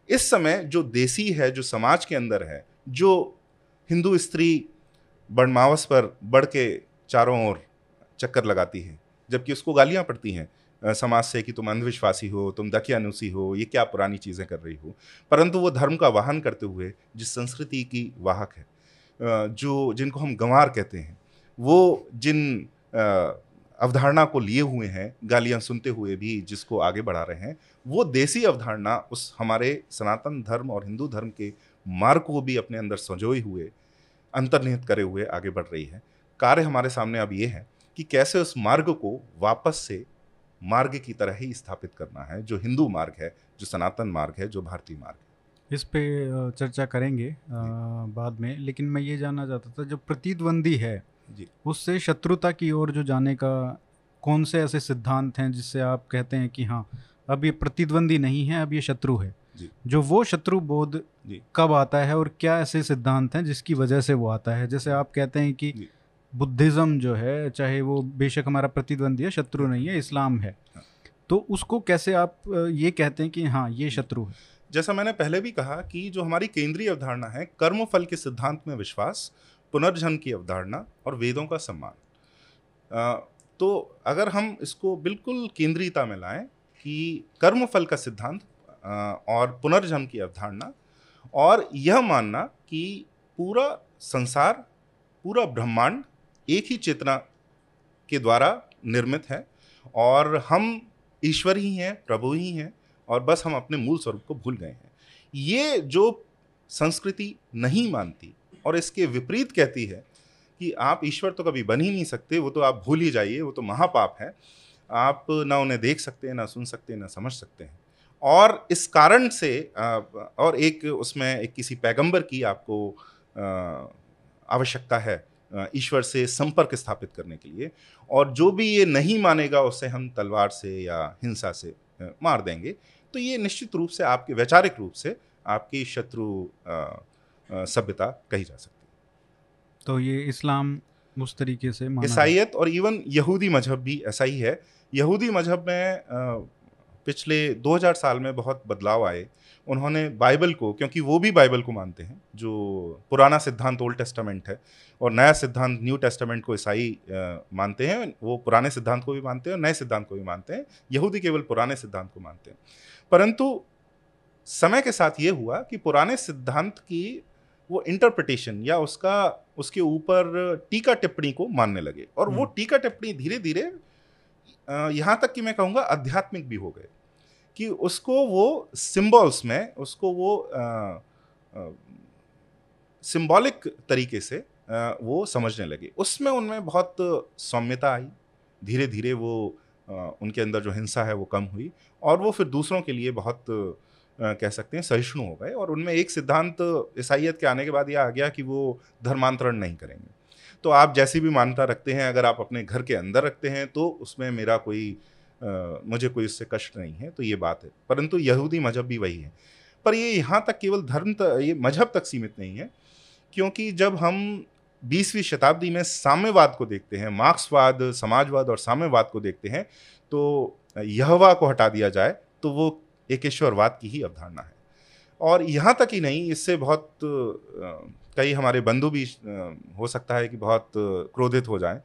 इस समय जो देसी है, जो समाज के अंदर है, जो हिंदू स्त्री बड़मावस पर बढ़ के चारों ओर चक्कर लगाती है, जबकि उसको गालियाँ पड़ती हैं समाज से कि तुम अंधविश्वासी हो, तुम दकियानुसी हो, ये क्या पुरानी चीज़ें कर रही हो? परंतु वो धर्म का वाहन करते हुए, जिस संस्कृति की वाहक है जो जिनको हम गंवार कहते हैं, वो जिन अवधारणा को लिए हुए हैं, गालियाँ सुनते हुए भी जिसको आगे बढ़ा रहे हैं, वो देसी अवधारणा उस हमारे सनातन धर्म और हिंदू धर्म के मार्ग को भी अपने अंदर संजोए हुए, अंतर्निहित करे हुए आगे बढ़ रही है। कार्य हमारे सामने अब ये है कि कैसे उस मार्ग को वापस से मार्ग की तरह ही स्थापित करना है, जो हिंदू मार्ग है, जो सनातन मार्ग है, जो भारतीय मार्ग है। इस पे चर्चा करेंगे आ, बाद में। लेकिन मैं ये जानना चाहता था जो प्रतिद्वंदी है जी। उससे शत्रुता की ओर जो जाने का कौन से ऐसे सिद्धांत हैं जिससे आप कहते हैं कि हाँ अब ये प्रतिद्वंदी नहीं है अब ये शत्रु है? जो। वो शत्रु बोध कब आता है और क्या ऐसे सिद्धांत हैं जिसकी वजह से वो आता है? जैसे आप कहते हैं कि बुद्धिज़्म जो है चाहे वो बेशक हमारा प्रतिद्वंदी है शत्रु नहीं है इस्लाम है। हाँ। तो उसको कैसे आप ये कहते हैं कि हाँ ये शत्रु है? जैसा मैंने पहले भी कहा कि जो हमारी केंद्रीय अवधारणा है कर्म फल के सिद्धांत में विश्वास, पुनर्जन्म की अवधारणा और वेदों का सम्मान। तो अगर हम इसको बिल्कुल केंद्रीयता में लाएँ कि कर्म फल का सिद्धांत और पुनर्जन्म की अवधारणा, और यह मानना कि पूरा संसार, पूरा ब्रह्मांड एक ही चेतना के द्वारा निर्मित है, और हम ईश्वर ही हैं, प्रभु ही हैं और बस हम अपने मूल स्वरूप को भूल गए हैं। ये जो संस्कृति नहीं मानती और इसके विपरीत कहती है कि आप ईश्वर तो कभी बन ही नहीं सकते, वो तो आप भूल ही जाइए, वो तो महापाप है। आप ना उन्हें देख सकते हैं, ना सुन सकते हैं, ना समझ सकते हैं। और इस कारण से और एक उसमें एक किसी पैगंबर की आपको आवश्यकता है ईश्वर से संपर्क स्थापित करने के लिए। और जो भी ये नहीं मानेगा, उसे हम तलवार से या हिंसा से मार देंगे। तो ये निश्चित रूप से आपके वैचारिक रूप से आपकी शत्रु सभ्यता कही जा सकती है। तो ये इस्लाम उस तरीके से ईसाइत और इवन यहूदी मज़हब भी ऐसा ही है। यहूदी मज़हब में पिछले 2000 साल में बहुत बदलाव आए। उन्होंने बाइबल को क्योंकि वो भी बाइबल को मानते हैं जो पुराना सिद्धांत ओल्ड टेस्टामेंट है और नया सिद्धांत न्यू टेस्टामेंट को ईसाई मानते हैं वो पुराने सिद्धांत को भी मानते हैं और नए सिद्धांत को भी मानते हैं। यहूदी केवल पुराने सिद्धांत को मानते हैं। परंतु समय के साथ ये हुआ कि पुराने सिद्धांत की वो इंटरप्रिटेशन या उसका उसके ऊपर टीका टिप्पणी को मानने लगे। और वो हम्म। टीका टिप्पणी धीरे धीरे यहाँ तक कि मैं कहूँगा आध्यात्मिक भी हो गए। कि उसको वो सिंबल्स में उसको वो सिंबॉलिक तरीके से अ, वो समझने लगे। उसमें उनमें बहुत सौम्यता आई। धीरे धीरे वो उनके अंदर जो हिंसा है वो कम हुई और वो फिर दूसरों के लिए बहुत कह सकते हैं सहिष्णु हो गए और उनमें एक सिद्धांत ईसाइत के आने के बाद यह आ गया कि वो धर्मांतरण नहीं करेंगे। तो आप जैसी भी मान्यता रखते हैं, अगर आप अपने घर के अंदर रखते हैं तो उसमें मेरा कोई मुझे कोई उससे कष्ट नहीं है तो ये बात है। परंतु यहूदी मज़हब भी वही है। पर ये यहाँ तक केवल धर्म ये मज़हब तक सीमित नहीं है, क्योंकि जब हम बीसवीं शताब्दी में साम्यवाद को देखते हैं, मार्क्सवाद, समाजवाद और साम्यवाद को देखते हैं तो यहवा को हटा दिया जाए तो वो एकेश्वरवाद की ही अवधारणा है। और यहाँ तक ही नहीं, इससे बहुत कई हमारे बंधु भी हो सकता है कि बहुत क्रोधित हो जाएँ,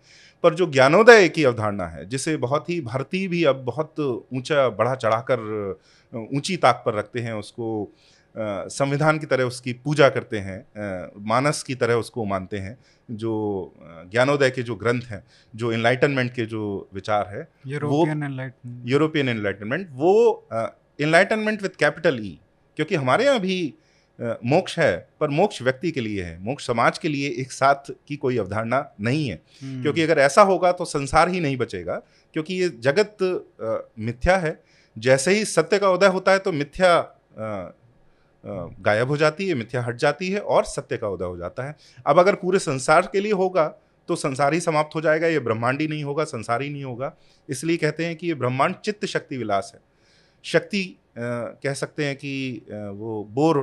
पर जो ज्ञानोदय की अवधारणा है, जिसे बहुत ही भारतीय भी अब बहुत ऊँचा, बढ़ा चढ़ाकर ऊँची ताक पर रखते हैं, उसको संविधान की तरह उसकी पूजा करते हैं मानस की तरह उसको मानते हैं जो ज्ञानोदय के जो ग्रंथ हैं जो इनलाइटनमेंट के जो विचार है यूरोपियन एनलाइटनमेंट वो इनलाइटनमेंट विद कैपिटल ई क्योंकि हमारे यहाँ भी मोक्ष है पर मोक्ष व्यक्ति के लिए है मोक्ष समाज के लिए एक साथ की कोई अवधारणा नहीं है हम्म। क्योंकि अगर ऐसा होगा तो संसार ही नहीं बचेगा क्योंकि ये जगत मिथ्या है जैसे ही सत्य का उदय होता है तो मिथ्या गायब हो जाती है, मिथ्या हट जाती है और सत्य का उदय हो जाता है। अब अगर पूरे संसार के लिए होगा तो संसार ही समाप्त हो जाएगा, ये ब्रह्मांड ही नहीं होगा, संसार ही नहीं होगा। इसलिए कहते हैं कि ये ब्रह्मांड चित्त शक्ति विलास है। शक्ति कह सकते हैं कि वो बोर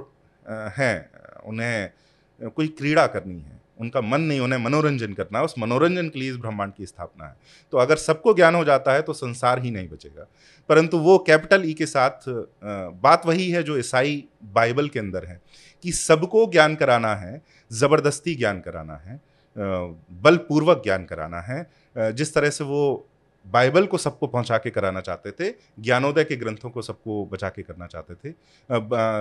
हैं, उन्हें कोई क्रीड़ा करनी है। उनका मन नहीं, उन्हें मनोरंजन करना है, उस मनोरंजन के लिए इस ब्रह्मांड की स्थापना है। तो अगर सबको ज्ञान हो जाता है तो संसार ही नहीं बचेगा। परंतु वो कैपिटल ई के साथ बात वही है जो ईसाई बाइबल के अंदर है कि सबको ज्ञान कराना है, ज़बरदस्ती ज्ञान कराना है बलपूर्वक ज्ञान कराना है जिस तरह से वो बाइबल को सबको पहुँचा के कराना चाहते थे ज्ञानोदय के ग्रंथों को सबको बचा के करना चाहते थे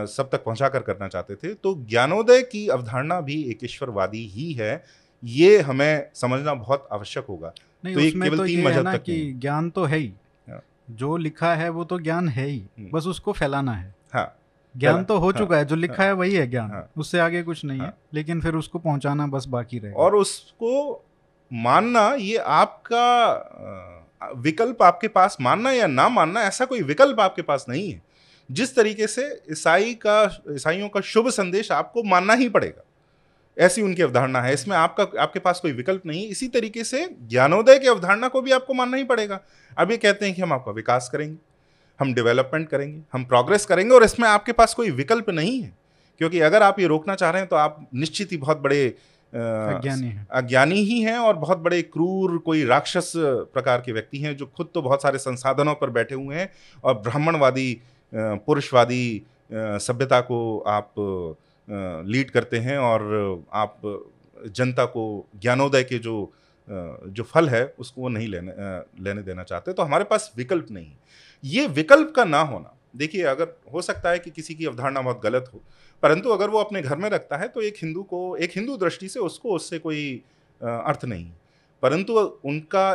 सब तक पहुँचा कर करना चाहते थे। तो ज्ञानोदय की अवधारणा भी एक ईश्वरवादी ही है ये हमें समझना बहुत आवश्यक होगा। नहीं तो ये केवल तो तीन मज़हब तक कि ज्ञान तो है ही। हाँ। जो लिखा है वो तो ज्ञान है ही हम्म। बस उसको फैलाना है। हाँ। ज्ञान तो हो हाँ, चुका है जो लिखा हाँ, है वही है ज्ञान हाँ। उससे आगे कुछ नहीं हाँ, है। लेकिन फिर उसको पहुंचाना बस बाकी रहे और उसको मानना ये आपका विकल्प आपके पास मानना या ना मानना, ऐसा कोई विकल्प आपके पास नहीं है। जिस तरीके से ईसाई का, ईसाइयों का शुभ संदेश आपको मानना ही पड़ेगा। ऐसी उनकी अवधारणा है। इसमें आपका, आपके पास कोई विकल्प नहीं इसी तरीके से ज्ञानोदय की अवधारणा को भी आपको मानना ही पड़ेगा। अब ये कहते हैं कि हम आपका विकास करेंगे, हम डेवलपमेंट करेंगे, हम प्रोग्रेस करेंगे और इसमें आपके पास कोई विकल्प नहीं है। क्योंकि अगर आप ये रोकना चाह रहे हैं तो आप निश्चित ही बहुत बड़े अज्ञानी अज्ञानी ही हैं और बहुत बड़े क्रूर कोई राक्षस प्रकार के व्यक्ति हैं जो खुद तो बहुत सारे संसाधनों पर बैठे हुए हैं और ब्राह्मणवादी पुरुषवादी सभ्यता को आप लीड करते हैं और आप जनता को, ज्ञानोदय के जो जो फल है उसको वो नहीं लेने लेने देना चाहते। तो हमारे पास विकल्प नहीं ये विकल्प का ना होना, देखिए अगर हो सकता है कि किसी की अवधारणा बहुत गलत हो परंतु अगर वो अपने घर में रखता है तो एक हिंदू को, एक हिंदू दृष्टि से उसको उससे कोई अर्थ नहीं। परंतु उनका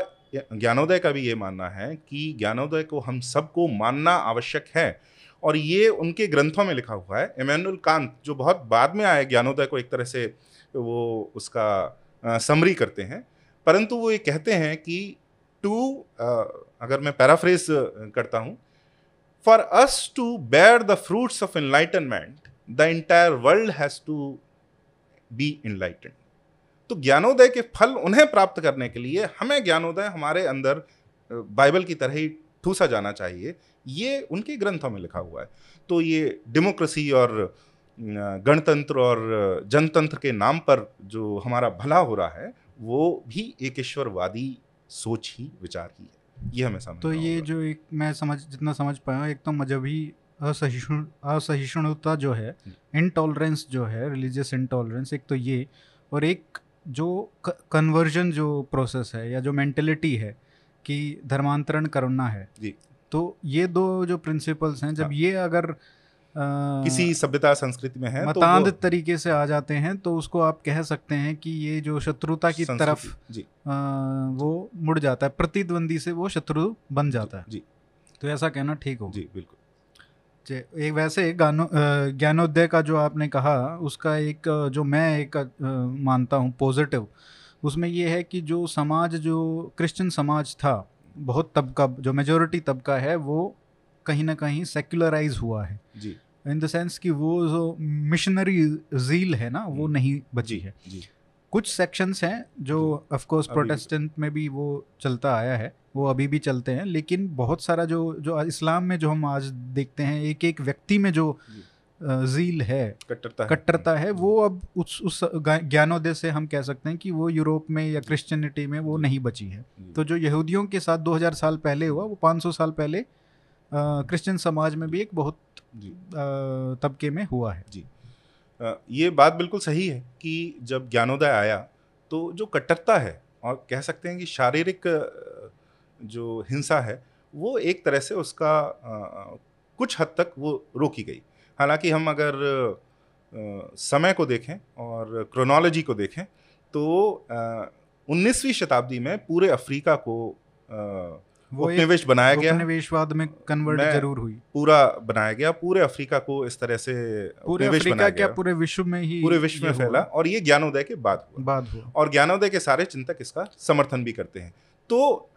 ज्ञानोदय का भी ये मानना है कि ज्ञानोदय को हम सबको मानना आवश्यक है। और ये उनके ग्रंथों में लिखा हुआ है, इमैनुअल कांत, जो बहुत बाद में आए ज्ञानोदय को एक तरह से वो उसका समरी करते हैं। परंतु वो ये कहते हैं कि टू अगर मैं पैराफ्रेज करता हूँ for us to bear the fruits of enlightenment the entire world has to be enlightened. तो ज्ञानोदय के फल उन्हें प्राप्त करने के लिए हमें ज्ञानोदय हमारे अंदर बाइबल की तरह ही ठूसा जाना चाहिए। ये उनके ग्रंथों में लिखा हुआ है। तो ये डेमोक्रेसी और गणतंत्र और जनतंत्र के नाम पर जो हमारा भला हो रहा है वो भी एक ईश्वरवादी सोच ही विचार ही है। ये हमें समझ तो ये जो एक मैं समझ जितना समझ पाया एक तो मजहबी असहिष्णु असहिष्णुता जो है इनटॉलरेंस जो है रिलीजियस इनटॉलरेंस एक तो ये और एक जो कन्वर्जन जो प्रोसेस है या जो मेंटेलिटी है कि धर्मांतरण करना है। जी। तो ये दो जो प्रिंसिपल्स हैं जब हाँ। ये अगर आ, किसी सभ्यता संस्कृति में है मतांध तो तरीके से आ जाते हैं तो उसको आप कह सकते हैं कि ये जो शत्रुता की तरफ़ जी। आ, वो मुड़ जाता है प्रतिद्वंदी से वो शत्रु बन जाता है। जी। तो ऐसा कहना ठीक हो जी बिल्कुल। एक वैसे गानो ज्ञानोदय का जो आपने कहा उसका एक जो मैं एक मानता हूँ पॉजिटिव उसमें ये है कि जो समाज जो क्रिश्चियन समाज था बहुत तबका जो मेजोरिटी तबका है वो कहीं ना कहीं सेक्युलराइज हुआ है। जी। इन द सेंस कि वो जो मिशनरी जील है ना वो हम्म। नहीं बची है। जी। कुछ सेक्शंस हैं जो ऑफ़ कोर्स प्रोटेस्टेंट में भी वो चलता आया है। वो अभी भी चलते हैं लेकिन बहुत सारा जो जो इस्लाम में जो हम आज देखते हैं एक एक व्यक्ति में जो जील है कट्टरता है। कट्टरता है वो अब उस उस ज्ञानोदय से हम कह सकते हैं कि वो यूरोप में या क्रिश्चियनिटी में वो नहीं बची है। तो जो यहूदियों के साथ 2000 साल पहले हुआ वो 500 साल पहले क्रिश्चियन समाज में भी एक बहुत तबके में हुआ है। जी। ये बात बिल्कुल सही है कि जब ज्ञानोदय आया तो जो कट्टरता है और कह सकते हैं कि शारीरिक जो हिंसा है वो एक तरह से उसका आ, कुछ हद तक वो रोकी गई। हालाँकि हम अगर आ, समय को देखें और क्रोनोलॉजी को देखें तो उन्नीसवीं शताब्दी में पूरे अफ्रीका को उपनिवेश बनाया गया। उपनिवेशवाद में कन्वर्ट ज़रूर हुई। पूरा बनाया गया पूरे अफ्रीका को इस तरह से पूरे अफ्रीका क्या पूरे विश्व में ही पूरे विश्व में फैला और ये ज्ञानोदय के बाद हुआ। बाद हुआ। और ज्ञानोदय के सारे चिंतक इसका समर्थन भी करते हैं। तो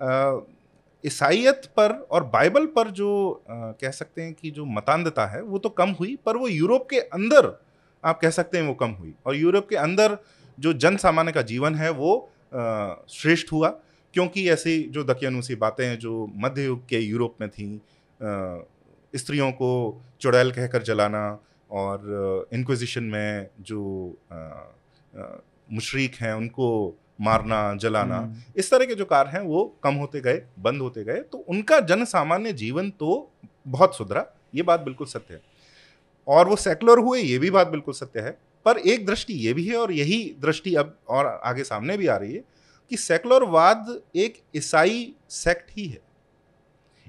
ईसाइत पर और बाइबल पर जो आ, कह सकते हैं कि जो मतान्धता है वो तो कम हुई पर वो यूरोप के अंदर आप कह सकते हैं वो कम हुई। और यूरोप के अंदर जो जन सामान्य का जीवन है वो श्रेष्ठ हुआ क्योंकि ऐसी जो दकियानुसी बातें हैं जो मध्य युग के यूरोप में थी स्त्रियों को चुड़ैल कहकर जलाना और इंक्विजिशन में जो मुशरक हैं उनको मारना जलाना हम्म। इस तरह के जो कार्य हैं वो कम होते गए बंद होते गए तो उनका जन सामान्य जीवन तो बहुत सुधरा ये बात बिल्कुल सत्य है और वो सेकुलर हुए ये भी बात बिल्कुल सत्य है पर एक दृष्टि ये भी है और यही दृष्टि अब और आगे सामने भी आ रही है कि सेकुलरवाद एक ईसाई सेक्ट ही है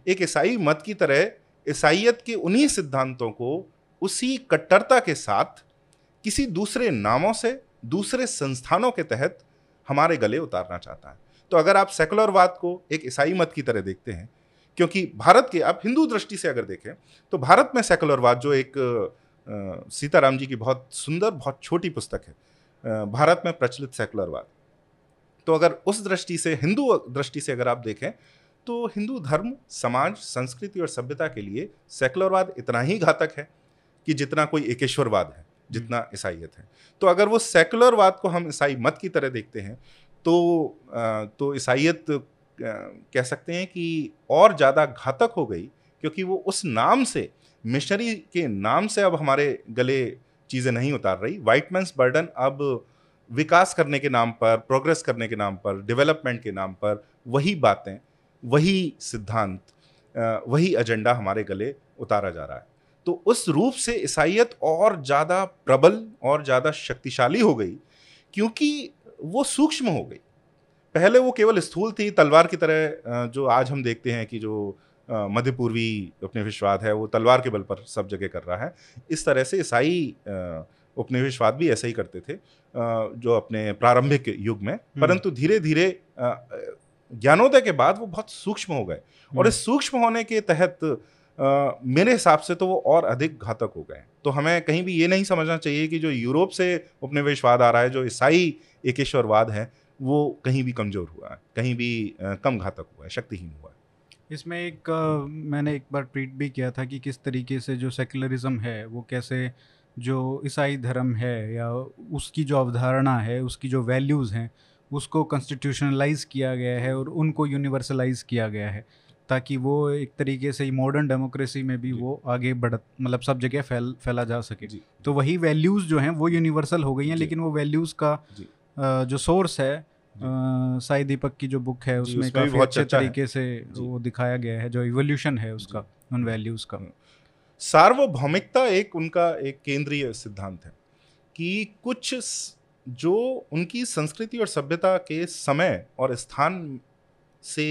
एक ईसाई मत की तरह ईसाइत के उन्हीं सिद्धांतों को उसी कट्टरता के साथ किसी दूसरे नामों से दूसरे संस्थानों के तहत हमारे गले उतारना चाहता है। तो अगर आप सेकुलरवाद को एक ईसाई मत की तरह देखते हैं, क्योंकि भारत के, आप हिंदू दृष्टि से अगर देखें तो भारत में सेकुलरवाद जो एक सीताराम जी की बहुत सुंदर, बहुत छोटी पुस्तक है भारत में प्रचलित सेकुलरवाद। तो अगर उस दृष्टि से, हिंदू दृष्टि से अगर आप देखें तो हिंदू धर्म, समाज, संस्कृति और सभ्यता के लिए सेकुलरवाद इतना ही घातक है कि जितना कोई एकेश्वरवाद है। जितना ईसाइत है। तो अगर वो सेकुलरवाद को हम ईसाई मत की तरह देखते हैं तो तो ईसाइयत कह सकते हैं कि और ज़्यादा घातक हो गई, क्योंकि वो उस नाम से, मिशनरी के नाम से अब हमारे गले चीज़ें नहीं उतार रही। वाइट मैंस बर्डन अब विकास करने के नाम पर प्रोग्रेस करने के नाम पर डेवलपमेंट के नाम पर, वही बातें, वही सिद्धांत वही एजेंडा हमारे गले उतारा जा रहा है। तो उस रूप से ईसाइत और ज़्यादा प्रबल और ज़्यादा शक्तिशाली हो गई क्योंकि वो सूक्ष्म हो गई पहले वो केवल स्थूल थी तलवार की तरह जो आज हम देखते हैं कि जो मध्य पूर्वी उपनिवेशवाद है वो तलवार के बल पर सब जगह कर रहा है इस तरह से ईसाई उपनिवेशवाद भी ऐसे ही करते थे जो अपने प्रारंभिक युग में हम्म। परंतु धीरे धीरे ज्ञानोदय के बाद वो बहुत सूक्ष्म हो गए और इस हम्म। सूक्ष्म होने के तहत मेरे हिसाब से तो वो और अधिक घातक हो गए तो हमें कहीं भी ये नहीं समझना चाहिए कि जो यूरोप से उपनिवेशवाद आ रहा है, जो ईसाई एकेश्वरवाद है, वो कहीं भी कमज़ोर हुआ है, कहीं भी कम घातक हुआ है, शक्तिहीन हुआ है। इसमें एक मैंने एक बार ट्वीट भी किया था कि किस तरीके से जो सेकुलरिज्म है, वो कैसे जो ईसाई धर्म है या उसकी जो अवधारणा है, उसकी जो वैल्यूज़ हैं, उसको कॉन्स्टिट्यूशनलाइज किया गया है और उनको यूनिवर्सलाइज किया गया है। ताकि वो एक तरीके से मॉडर्न डेमोक्रेसी में भी वो आगे बढ़ मतलब सब जगह फैल फैला जा सके। तो वही वैल्यूज़ जो हैं वो यूनिवर्सल हो गई हैं लेकिन वो वैल्यूज़ का जो। सोर्स है साई दीपक की जो बुक है उसमें काफ़ी अच्छे तरीके से वो दिखाया गया है जो इवोल्यूशन है उसका उन वैल्यूज़ का। सार्वभौमिकता एक उनका एक केंद्रीय सिद्धांत है कि कुछ जो उनकी संस्कृति और सभ्यता के समय और स्थान से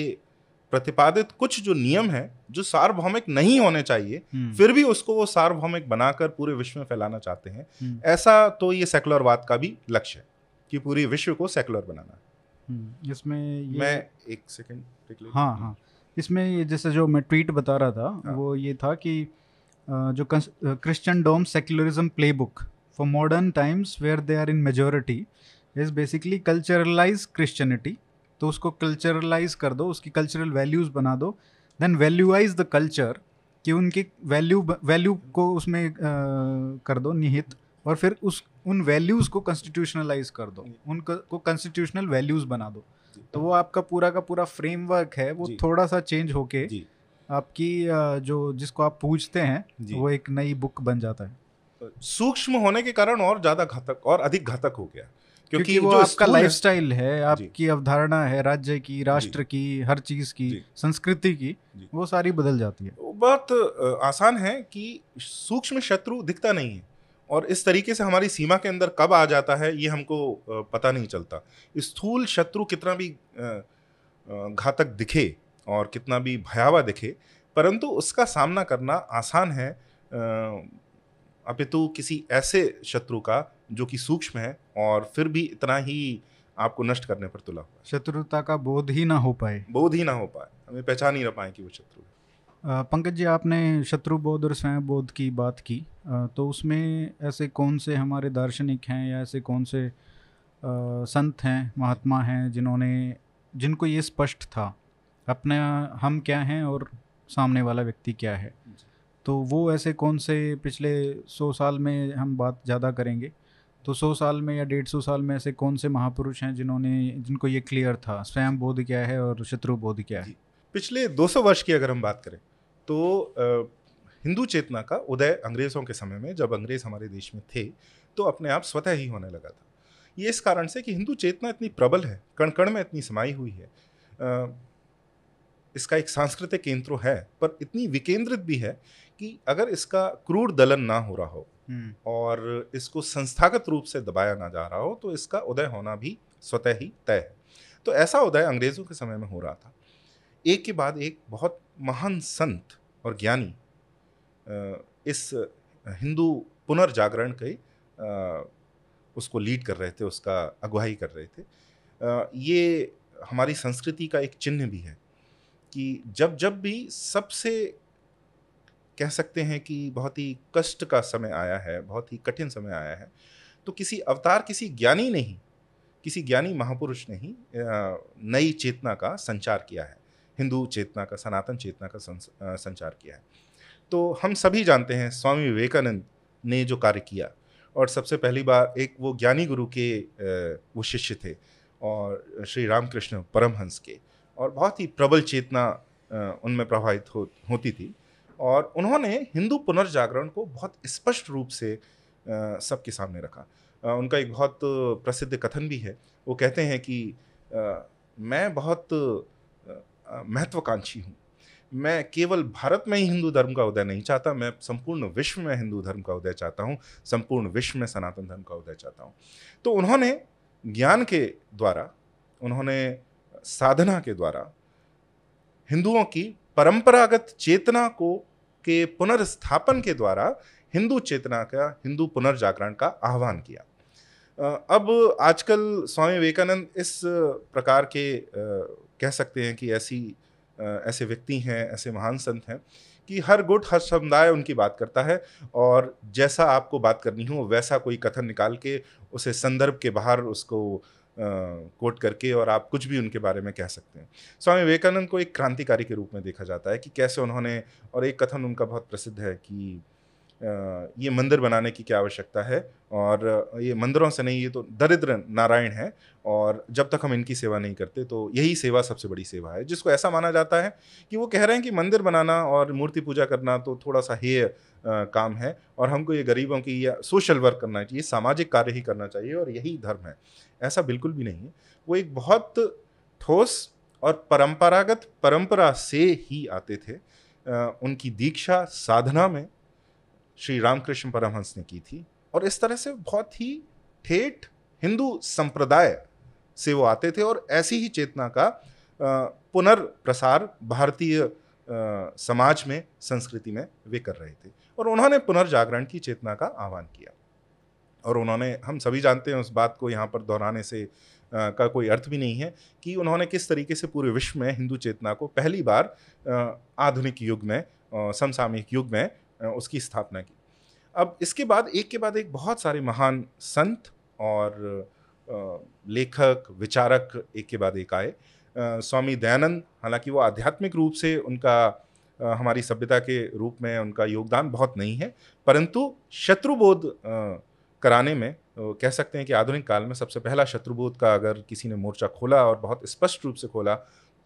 प्रतिपादित कुछ जो नियम है जो सार्वभौमिक नहीं होने चाहिए हम्म। फिर भी उसको वो सार्वभौमिक बनाकर पूरे विश्व में फैलाना चाहते हैं हम्म। ऐसा तो ये सेकुलरवाद का भी लक्ष्य है कि पूरी विश्व को सेकुलर बनाना हम्म, इसमें ये मैं एक सेकंड हाँ हाँ इसमें जैसे जो मैं ट्वीट बता रहा था हाँ. वो ये था कि जो Christendom secularism playbook for modern times where they are in majority is basically culturalise Christianity तो उसको कल्चरलाइज कर दो उसकी कल्चरल वैल्यूज़ बना दो देन वैल्यूआइज द कल्चर कि उनकी वैल्यू वैल्यू को उसमें आ, कर दो निहित और फिर उस उन वैल्यूज़ को कॉन्स्टिट्यूशनलाइज कर दो उनको कॉन्स्टिट्यूशनल वैल्यूज़ बना दो। तो वो आपका पूरा का पूरा फ्रेमवर्क है वो थोड़ा सा चेंज होके आपकी जो जिसको आप पूछते हैं वो एक नई बुक बन जाता है। सूक्ष्म होने के कारण और ज़्यादा घातक और अधिक घातक हो गया। क्योंकि वो आपका लाइफस्टाइल है आपकी अवधारणा है राज्य की राष्ट्र की हर चीज़ की संस्कृति की वो सारी बदल जाती है। बहुत आसान है कि सूक्ष्म शत्रु दिखता नहीं है और इस तरीके से हमारी सीमा के अंदर कब आ जाता है ये हमको पता नहीं चलता। स्थूल शत्रु कितना भी घातक दिखे और कितना भी भयावह दिखे परंतु उसका सामना करना आसान है अपितु किसी ऐसे शत्रु का जो कि सूक्ष्म है और फिर भी इतना ही आपको नष्ट करने पर तुला हुआ शत्रुता का बोध ही ना हो पाए। बोध ही ना हो पाए। हमें पहचान ही ना पाए कि वो शत्रु है। पंकज जी आपने शत्रु बोध और स्वयं बोध की बात की। तो उसमें ऐसे कौन से हमारे दार्शनिक हैं या ऐसे कौन से संत हैं महात्मा हैं जिन्होंने जिनको ये स्पष्ट था अपने हम क्या हैं और सामने वाला व्यक्ति क्या है? तो वो ऐसे कौन से पिछले सौ साल में हम बात ज़्यादा करेंगे? तो सौ साल में या डेढ़ सौ साल में ऐसे कौन से महापुरुष हैं जिन्होंने, जिनको ये क्लियर था? स्वयं बोध क्या है और शत्रु बोध क्या है? पिछले 200 वर्ष की अगर हम बात करें तो हिंदू चेतना का उदय अंग्रेज़ों के समय में, जब अंग्रेज़ हमारे देश में थे तो अपने आप स्वतः ही होने लगा था। ये इस कारण से कि हिंदू चेतना इतनी प्रबल है कण कण में इतनी समाई हुई है इसका एक सांस्कृतिक केंद्र है, पर इतनी विकेंद्रित भी है कि अगर इसका क्रूर दलन ना हो रहा हो। और इसको संस्थागत रूप से दबाया ना जा रहा हो तो इसका उदय होना भी स्वतः ही तय है। तो ऐसा उदय अंग्रेज़ों के समय में हो रहा था। एक के बाद एक बहुत महान संत और ज्ञानी इस हिंदू पुनर्जागरण के उसको लीड कर रहे थे, उसका अगुवाई कर रहे थे। ये हमारी संस्कृति का एक चिन्ह भी है कि जब जब भी सबसे कह सकते हैं कि बहुत ही कष्ट का समय आया है, बहुत ही कठिन समय आया है। तो किसी अवतार, किसी ज्ञानी ने ही, किसी ज्ञानी महापुरुष ने ही नई चेतना का संचार किया है। हिंदू चेतना का, सनातन चेतना का संचार किया है। तो हम सभी जानते हैं, स्वामी विवेकानंद ने जो कार्य किया और सबसे पहली बार एक वो ज्ञानी गुरु के वो शिष्य थे और श्री रामकृष्ण परमहंस के। और बहुत ही प्रबल चेतना उनमें प्रभावित हो, होती थी। और उन्होंने हिंदू पुनर्जागरण को बहुत स्पष्ट रूप से सबके सामने रखा। उनका एक बहुत प्रसिद्ध कथन भी है। वो कहते हैं कि मैं बहुत महत्वाकांक्षी हूँ। मैं केवल भारत में ही हिंदू धर्म का उदय नहीं चाहता, मैं संपूर्ण विश्व में हिंदू धर्म का उदय चाहता हूँ, संपूर्ण विश्व में सनातन धर्म का उदय चाहता हूँ। तो उन्होंने ज्ञान के द्वारा, उन्होंने साधना के द्वारा, हिंदुओं की परंपरागत चेतना को के पुनर्स्थापन के द्वारा हिंदू चेतना का, हिंदू पुनर्जागरण का आह्वान किया। अब आजकल स्वामी विवेकानंद इस प्रकार के कह सकते हैं कि ऐसी ऐसे व्यक्ति हैं, ऐसे महान संत हैं कि हर गुट, हर समुदाय उनकी बात करता है और जैसा आपको बात करनी हो, वैसा कोई कथन निकाल के उसे संदर्भ के बाहर उसको कोट करके और आप कुछ भी उनके बारे में कह सकते हैं। स्वामी विवेकानंद को एक क्रांतिकारी के रूप में देखा जाता है कि कैसे उन्होंने, और एक कथन उनका बहुत प्रसिद्ध है कि ये मंदिर बनाने की क्या आवश्यकता है और ये मंदिरों से नहीं, ये तो दरिद्र नारायण है और जब तक हम इनकी सेवा नहीं करते तो यही सेवा सबसे बड़ी सेवा है, जिसको ऐसा माना जाता है कि वो कह रहे हैं कि मंदिर बनाना और मूर्ति पूजा करना तो थोड़ा सा हेय काम है और हमको ये गरीबों की या सोशल वर्क करना चाहिए, सामाजिक कार्य ही करना चाहिए और यही धर्म है। ऐसा बिल्कुल भी नहीं है। वो एक बहुत ठोस और परंपरागत परंपरा से ही आते थे। उनकी दीक्षा साधना में श्री रामकृष्ण परमहंस ने की थी और इस तरह से बहुत ही ठेठ हिंदू संप्रदाय से वो आते थे और ऐसी ही चेतना का पुनर्प्रसार भारतीय समाज में, संस्कृति में वे कर रहे थे। और उन्होंने पुनर्जागरण की चेतना का आह्वान किया। और उन्होंने हम सभी जानते हैं उस बात को यहाँ पर दोहराने से आ, का कोई अर्थ भी नहीं है कि उन्होंने किस तरीके से पूरे विश्व में हिंदू चेतना को पहली बार आधुनिक युग में समसामयिक युग में उसकी स्थापना की। अब इसके बाद एक के बाद एक बहुत सारे महान संत और लेखक विचारक एक के बाद एक आए। स्वामी दयानंद हालाँकि वो आध्यात्मिक रूप से उनका हमारी सभ्यता के रूप में उनका योगदान बहुत नहीं है परंतु शत्रुबोध कराने में कह सकते हैं कि आधुनिक काल में सबसे पहला शत्रुबोध का अगर किसी ने मोर्चा खोला और बहुत स्पष्ट रूप से खोला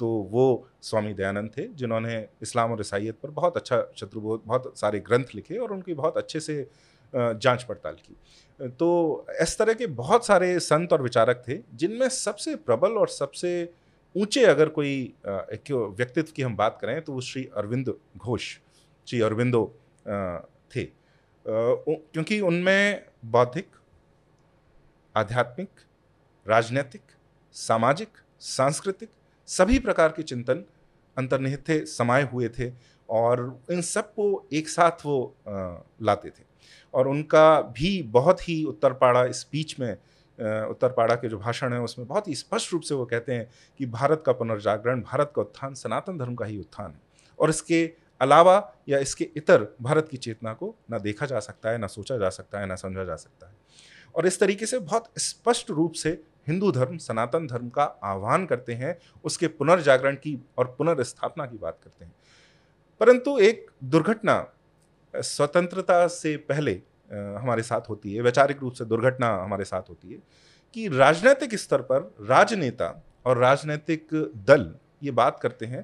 तो वो स्वामी दयानंद थे, जिन्होंने इस्लाम और ईसाइत पर बहुत अच्छा शत्रुबोध, बहुत सारे ग्रंथ लिखे और उनकी बहुत अच्छे से जाँच पड़ताल की। तो इस तरह के बहुत सारे संत और विचारक थे, जिनमें सबसे प्रबल और सबसे ऊँचे अगर कोई व्यक्तित्व की हम बात करें तो वो श्री अरविंद घोष, श्री अरविंदो थे। क्योंकि उनमें बौद्धिक, आध्यात्मिक, राजनैतिक, सामाजिक, सांस्कृतिक सभी प्रकार के चिंतन अंतर्निहित थे, समाये हुए थे और इन सबको एक साथ वो लाते थे। और उनका भी बहुत ही उत्तरपाड़ा स्पीच में उत्तरपाड़ा के जो भाषण है उसमें बहुत ही स्पष्ट रूप से वो कहते हैं कि भारत का पुनर्जागरण, भारत का उत्थान, सनातन धर्म का ही उत्थान है। और इसके अलावा या इसके इतर भारत की चेतना को ना देखा जा सकता है, ना सोचा जा सकता है, ना समझा जा सकता है। और इस तरीके से बहुत स्पष्ट रूप से हिंदू धर्म, सनातन धर्म का आह्वान करते हैं, उसके पुनर्जागरण की और पुनर्स्थापना की बात करते हैं। परंतु एक दुर्घटना, स्वतंत्रता से पहले हमारे साथ होती है, वैचारिक रूप से दुर्घटना हमारे साथ होती है कि राजनीतिक स्तर पर राजनेता और राजनीतिक दल ये बात करते हैं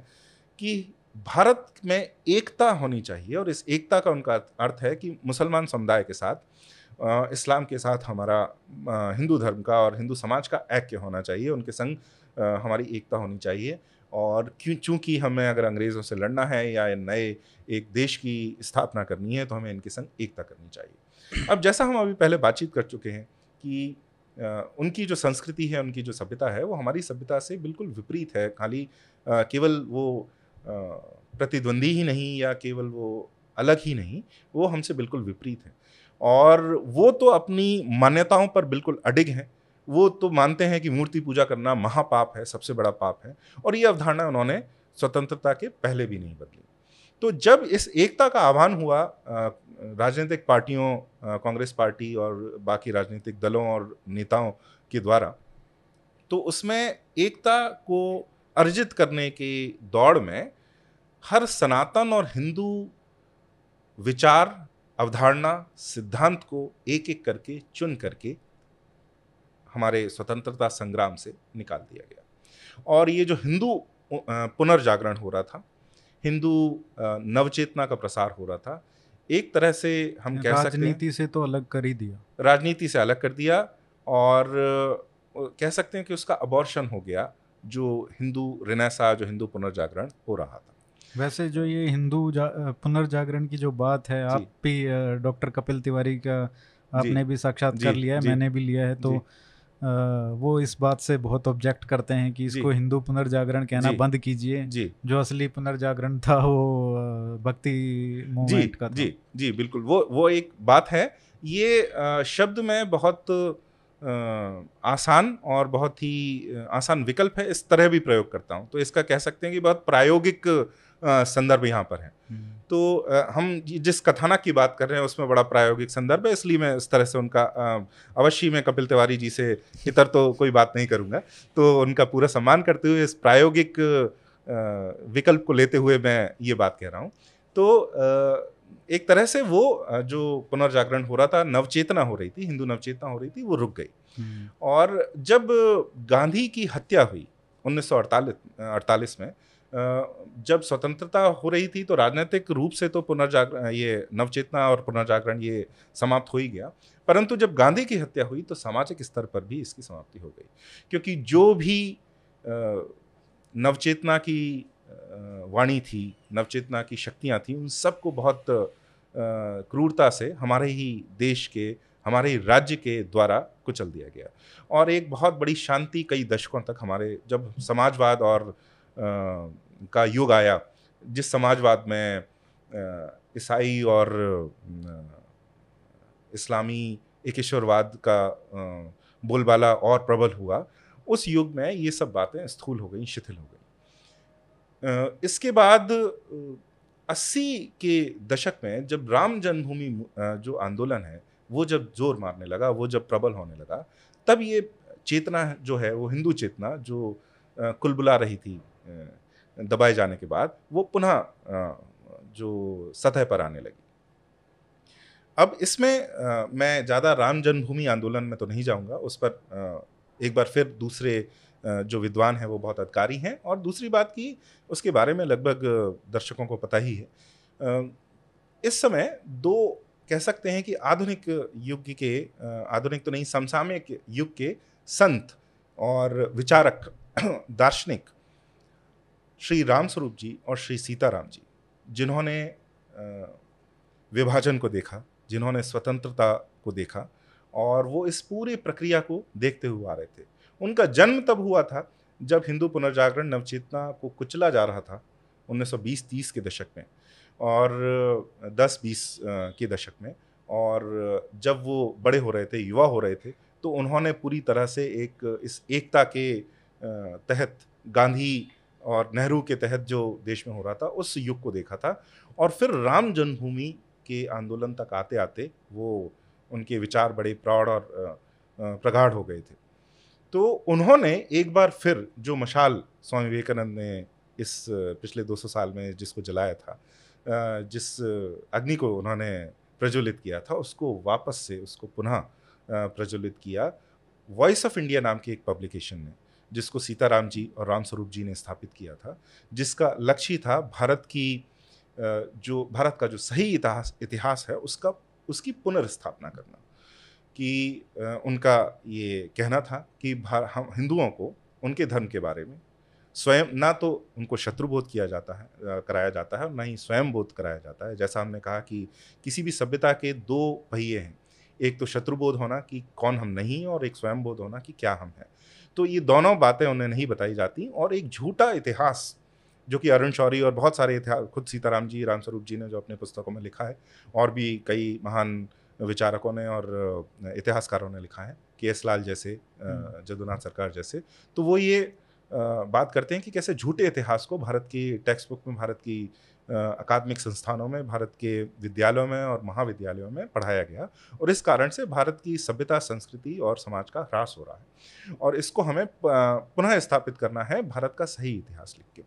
कि भारत में एकता होनी चाहिए और इस एकता का उनका अर्थ है कि मुसलमान समुदाय के साथ इस्लाम के साथ हमारा हिंदू धर्म का और हिंदू समाज का ऐक्य होना चाहिए, उनके संग हमारी एकता होनी चाहिए। और क्यों, चूँकि हमें अगर अंग्रेज़ों से लड़ना है या नए एक देश की स्थापना करनी है तो हमें इनके संग एकता करनी चाहिए। अब जैसा हम अभी पहले बातचीत कर चुके हैं कि उनकी जो संस्कृति है, उनकी जो सभ्यता है, वो हमारी सभ्यता से बिल्कुल विपरीत है। खाली केवल वो प्रतिद्वंदी ही नहीं या केवल वो अलग ही नहीं, वो हमसे बिल्कुल विपरीत हैं। और वो तो अपनी मान्यताओं पर बिल्कुल अडिग हैं। वो तो मानते हैं कि मूर्ति पूजा करना महापाप है, सबसे बड़ा पाप है, और ये अवधारणा उन्होंने स्वतंत्रता के पहले भी नहीं बदली। तो जब इस एकता का आह्वान हुआ राजनीतिक पार्टियों कांग्रेस पार्टी और बाकी राजनीतिक दलों और नेताओं के द्वारा तो उसमें एकता को अर्जित करने की दौड़ में हर सनातन और हिंदू विचार अवधारणा सिद्धांत को एक एक करके चुन करके हमारे स्वतंत्रता संग्राम से निकाल दिया गया। और ये जो हिंदू पुनर्जागरण हो रहा था हिंदू नवचेतना का प्रसार हो रहा था एक तरह से हम कह सकते हैं राजनीति से तो अलग कर ही दिया। राजनीति से अलग कर दिया और कह सकते हैं कि उसका अबॉर्शन हो गया। जो हिंदू रिनेसा जो हिंदू पुनर्जागरण हो रहा था। वैसे जो ये हिंदू पुनर्जागरण की जो बात है आप भी डॉक्टर कपिल तिवारी का आपने भी साक्षात्कार जी, लिया है मैंने भी लिया है तो। अ, वो इस बात से बहुत ऑब्जेक्ट करते हैं कि इसको हिंदू पुनर्जागरण कहना बंद कीजिए। जो। असली पुनर्जागरण था वो भक्ति मूवमेंट का था। जी जी बिल्कुल वो वो एक बात है। ये शब्द में बहुत आसान और बहुत ही आसान विकल्प है इस तरह भी प्रयोग करता हूँ। तो इसका कह सकते हैं कि बहुत प्रायोगिक संदर्भ यहाँ पर है। तो हम जिस कथानक की बात कर रहे हैं उसमें बड़ा प्रायोगिक संदर्भ है इसलिए मैं इस तरह से उनका अवश्य मैं कपिल तिवारी जी से इतर तो कोई बात नहीं करूँगा। तो उनका पूरा सम्मान करते हुए इस प्रायोगिक विकल्प को लेते हुए मैं ये बात कह रहा हूँ। तो एक तरह से वो जो पुनर्जागरण हो रहा था नवचेतना हो रही थी हिंदू नवचेतना हो रही थी वो रुक गई। हम्म, और जब गांधी की हत्या हुई 1948 अड़तालीस में जब स्वतंत्रता हो रही थी तो राजनीतिक रूप से तो पुनर्जागरण ये नवचेतना और पुनर्जागरण ये समाप्त हो ही गया। परंतु जब गांधी की हत्या हुई तो सामाजिक स्तर पर भी इसकी समाप्ति हो गई। क्योंकि जो भी नवचेतना की वाणी थी नवचेतना की शक्तियाँ थी उन सबको बहुत क्रूरता से हमारे ही देश के हमारे ही राज्य के द्वारा कुचल दिया गया। और एक बहुत बड़ी शांति कई दशकों तक हमारे जब समाजवाद और अ, का युग आया जिस समाजवाद में ईसाई और इस्लामी एक ईश्वरवाद का बोलबाला और प्रबल हुआ उस युग में ये सब बातें स्थूल हो गई शिथिल हो गई। इसके बाद अस्सी के दशक में जब राम जन्मभूमि जो आंदोलन है, वो जब ज़ोर मारने लगा, वो जब प्रबल होने लगा, तब ये चेतना जो है, वो हिंदू चेतना जो कुलबुला रही थी दबाए जाने के बाद, वो पुनः जो सतह पर आने लगी। अब इसमें मैं ज़्यादा राम जन्मभूमि आंदोलन में तो नहीं जाऊँगा, उस पर एक बार फिर दूसरे जो विद्वान हैं वो बहुत अधिकारी हैं और दूसरी बात की उसके बारे में लगभग दर्शकों को पता ही है। इस समय दो कह सकते हैं कि आधुनिक युग के आधुनिक तो नहीं, समसामयिक युग के संत और विचारक, दार्शनिक श्री रामस्वरूप जी और श्री सीताराम जी, जिन्होंने विभाजन को देखा, जिन्होंने स्वतंत्रता को देखा और वो इस पूरी प्रक्रिया को देखते हुए आ रहे थे। उनका जन्म तब हुआ था जब हिंदू पुनर्जागरण नवचेतना को कुचला जा रहा था 1920-30 के दशक में और 10-20 के दशक में। और जब वो बड़े हो रहे थे, युवा हो रहे थे तो उन्होंने पूरी तरह से एक इस एकता के तहत गांधी और नेहरू के तहत जो देश में हो रहा था, उस युग को देखा था। और फिर राम जन्मभूमि के आंदोलन तक आते आते वो उनके विचार बड़े प्रौढ़ और प्रगाढ़ हो गए थे। तो उन्होंने एक बार फिर जो मशाल स्वामी विवेकानंद ने इस पिछले 200 साल में जिसको जलाया था जिस अग्नि को उन्होंने प्रज्वलित किया था, उसको वापस से उसको पुनः प्रज्वलित किया। वॉइस ऑफ़ इंडिया नाम की एक पब्लिकेशन ने, जिसको सीताराम जी और रामस्वरूप जी ने स्थापित किया था, जिसका लक्ष्य था भारत की जो, भारत का जो सही इतिहास इतिहास है, उसका, उसकी पुनर्स्थापना करना। कि उनका ये कहना था कि हम हिंदुओं को उनके धर्म के बारे में स्वयं, ना तो उनको शत्रुबोध किया जाता है कराया जाता है और ना ही स्वयं बोध कराया जाता है। जैसा हमने कहा कि किसी भी सभ्यता के दो पहिए हैं, एक तो शत्रुबोध होना कि कौन हम नहीं और एक स्वयं बोध होना कि क्या हम हैं। तो ये दोनों बातें उन्हें नहीं बताई जाती और एक झूठा इतिहास, जो कि अरुण शौरी और बहुत सारे इतिहास, खुद सीताराम जी, रामस्वरूप जी ने जो अपने पुस्तकों में लिखा है, और भी कई महान विचारकों ने और इतिहासकारों ने लिखा है के एस लाल जैसे अ, जदुनाथ सरकार जैसे। तो वो ये बात करते हैं कि कैसे झूठे इतिहास को भारत की टेक्स्ट बुक में भारत की अकादमिक संस्थानों में भारत के विद्यालयों में और महाविद्यालयों में पढ़ाया गया और इस कारण से भारत की सभ्यता संस्कृति और समाज का ह्रास हो रहा है। और इसको हमें पुनः स्थापित करना है भारत का सही इतिहास लिख के।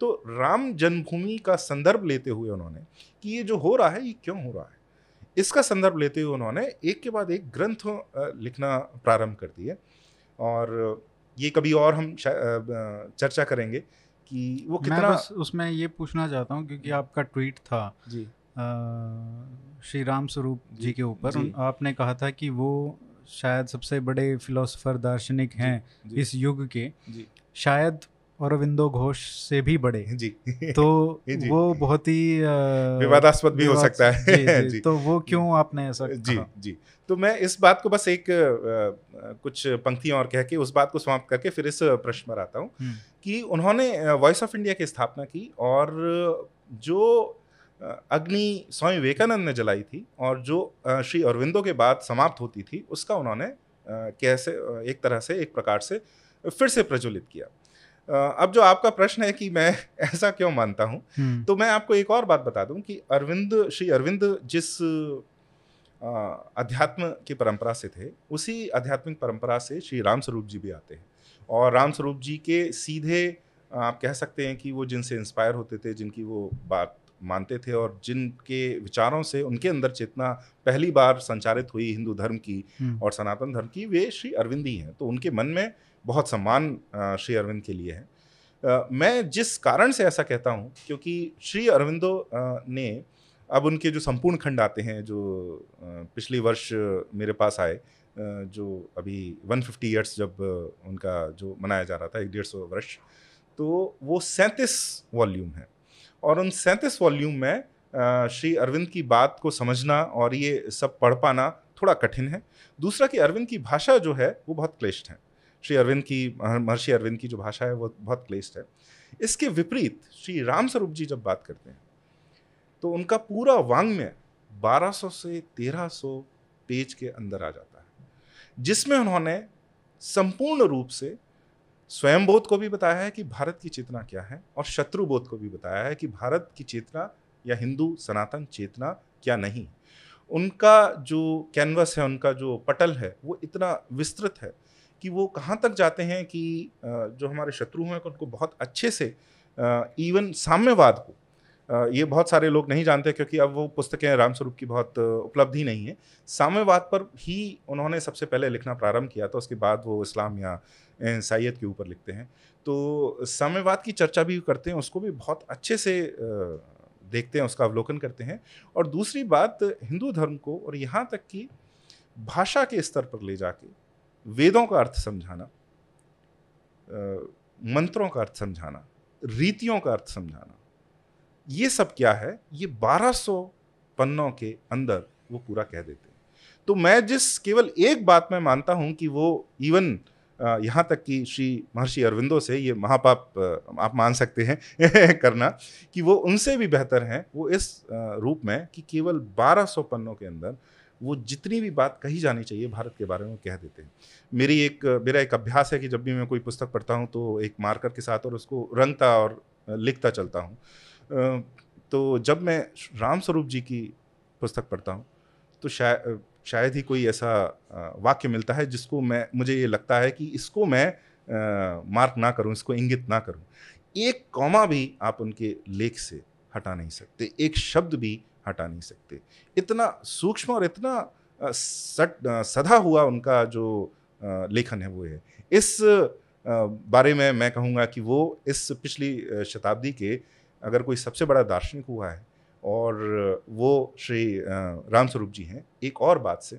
तो राम जन्मभूमि का संदर्भ लेते हुए उन्होंने कि ये जो हो रहा है ये क्यों हो रहा है? इसका संदर्भ लेते हुए उन्होंने एक के बाद एक ग्रंथ लिखना प्रारंभ कर दिए और ये कभी और हम चर्चा करेंगे कि वो मैं कितना बस उसमें ये पूछना चाहता हूँ क्योंकि आपका ट्वीट था जी। श्री राम स्वरूप जी। के ऊपर। आपने कहा था कि वो शायद सबसे बड़े फिलोसोफर दार्शनिक हैं इस युग के। जी। शायद औरविंदो घोष से भी बड़े। जी। तो जी। वो बहुत ही विवादास्पद भी हो सकता है। जी, जी, जी। तो वो क्यों आपने ऐसा जी कहा? जी। तो मैं इस बात को बस एक कुछ पंक्तियाँ और कह के उस बात को समाप्त करके फिर इस प्रश्न पर आता हूँ हम्म, कि उन्होंने वॉइस ऑफ़ इंडिया की स्थापना की और जो अग्नि स्वामी विवेकानंद ने जलाई थी और जो श्री अरविंदो के बाद समाप्त होती थी उसका उन्होंने कैसे एक तरह से एक प्रकार से फिर से प्रज्वलित किया। अब जो आपका प्रश्न है कि मैं ऐसा क्यों मानता हूँ हम्म, तो मैं आपको एक और बात बता दूँ कि अरविंद श्री अरविंद जिस अध्यात्म की परंपरा से थे उसी आध्यात्मिक परंपरा से श्री राम स्वरूप जी भी आते हैं। और राम स्वरूप जी के सीधे आप कह सकते हैं कि वो जिनसे इंस्पायर होते थे जिनकी वो बात मानते थे और जिनके विचारों से उनके अंदर चेतना पहली बार संचारित हुई हिंदू धर्म की हम्म, और सनातन धर्म की वे श्री अरविंद ही हैं। तो उनके मन में बहुत सम्मान श्री अरविंद के लिए है। मैं जिस कारण से ऐसा कहता हूँ, क्योंकि श्री अरविंदो ने अब उनके जो संपूर्ण खंड आते हैं, जो पिछले वर्ष मेरे पास आए जो अभी 150 फिफ्टी ईयर्स जब उनका जो मनाया जा रहा था, एक डेढ़ सौ वर्ष तो वो सैंतीस वॉल्यूम है। और उन सैंतीस वॉल्यूम में श्री अरविंद की बात को समझना और ये सब पढ़ पाना थोड़ा कठिन है। दूसरा कि अरविंद की भाषा जो है, वो बहुत क्लिष्ट है। श्री अरविंद की महर्षि अरविंद की जो भाषा है, वो बहुत क्लिष्ट है। इसके विपरीत, श्री राम स्वरूप जी जब बात करते हैं तो उनका पूरा वांग्मय 1200 से 1300 पेज के अंदर आ जाता है, जिसमें उन्होंने संपूर्ण रूप से स्वयं बोध को भी बताया है कि भारत की चेतना क्या है और शत्रु बोध को भी बताया है कि भारत की चेतना या हिंदू सनातन चेतना क्या नहीं। उनका जो कैनवस है, उनका जो पटल है, वो इतना विस्तृत है कि वो कहाँ तक जाते हैं कि जो हमारे शत्रु हैं उनको बहुत अच्छे से इवन साम्यवाद को ये बहुत सारे लोग नहीं जानते क्योंकि अब वो पुस्तकें रामस्वरूप की बहुत उपलब्धि नहीं है। साम्यवाद पर ही उन्होंने सबसे पहले लिखना प्रारंभ किया था, उसके बाद वो इस्लाम या ईसाइयत के ऊपर लिखते हैं। तो साम्यवाद की चर्चा भी करते हैं, उसको भी बहुत अच्छे से देखते हैं, उसका अवलोकन करते हैं। और दूसरी बात, हिंदू धर्म को और यहाँ तक कि भाषा के स्तर पर ले जाके वेदों का अर्थ समझाना मंत्रों का अर्थ समझाना, रीतियों का अर्थ समझाना, ये सब क्या है? ये 1200 पन्नों के अंदर वो पूरा कह देते हैं। तो मैं जिस, केवल एक बात में मानता हूँ कि वो इवन यहाँ तक कि श्री महर्षि अरविंदो से ये महापाप आप मान सकते हैं करना कि वो उनसे भी बेहतर हैं, वो इस रूप में कि केवल 1200 पन्नों के अंदर वो जितनी भी बात कही जानी चाहिए, भारत के बारे में कह देते हैं। मेरी एक, मेरा एक अभ्यास है कि जब भी मैं कोई पुस्तक पढ़ता हूँ तो एक मार्कर के साथ और उसको रंगता और लिखता चलता हूँ। तो जब मैं राम स्वरूप जी की पुस्तक पढ़ता हूँ तो शायद शायद ही कोई ऐसा वाक्य मिलता है जिसको मैं, मुझे ये लगता है कि इसको मैं मार्क ना करूँ, इसको इंगित ना करूँ। एक कॉमा भी आप उनके लेख से हटा नहीं सकते। एक शब्द भी हटा नहीं सकते। इतना सूक्ष्म और इतना सट सधा हुआ उनका जो लेखन है वो है। इस बारे में मैं कहूँगा कि वो इस पिछली शताब्दी के अगर कोई सबसे बड़ा दार्शनिक हुआ है और वो श्री रामस्वरूप जी हैं, एक और बात से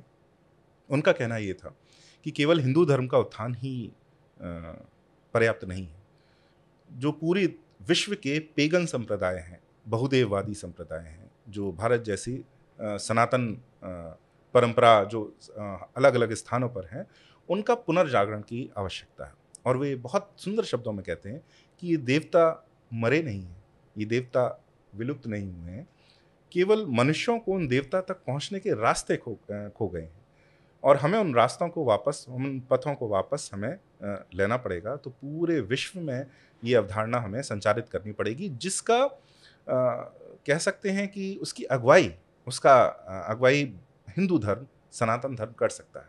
उनका कहना ये था कि केवल हिंदू धर्म का उत्थान ही पर्याप्त नहीं है। जो पूरी विश्व के पेगन संप्रदाय हैं, बहुदेववादी संप्रदाय हैं जो भारत जैसी सनातन परंपरा जो अलग अलग स्थानों पर हैं, उनका पुनर्जागरण की आवश्यकता है। और वे बहुत सुंदर शब्दों में कहते हैं कि ये देवता मरे नहीं हैं, ये देवता विलुप्त नहीं हुए हैं, केवल मनुष्यों को उन देवता तक पहुँचने के रास्ते खो खो गए हैं। और हमें उन रास्तों को वापस उन पथों को वापस हमें लेना पड़ेगा तो पूरे विश्व में ये अवधारणा हमें संचारित करनी पड़ेगी, जिसका कह सकते हैं कि उसकी अगुवाई उसका अगुवाई हिंदू धर्म सनातन धर्म कर सकता है।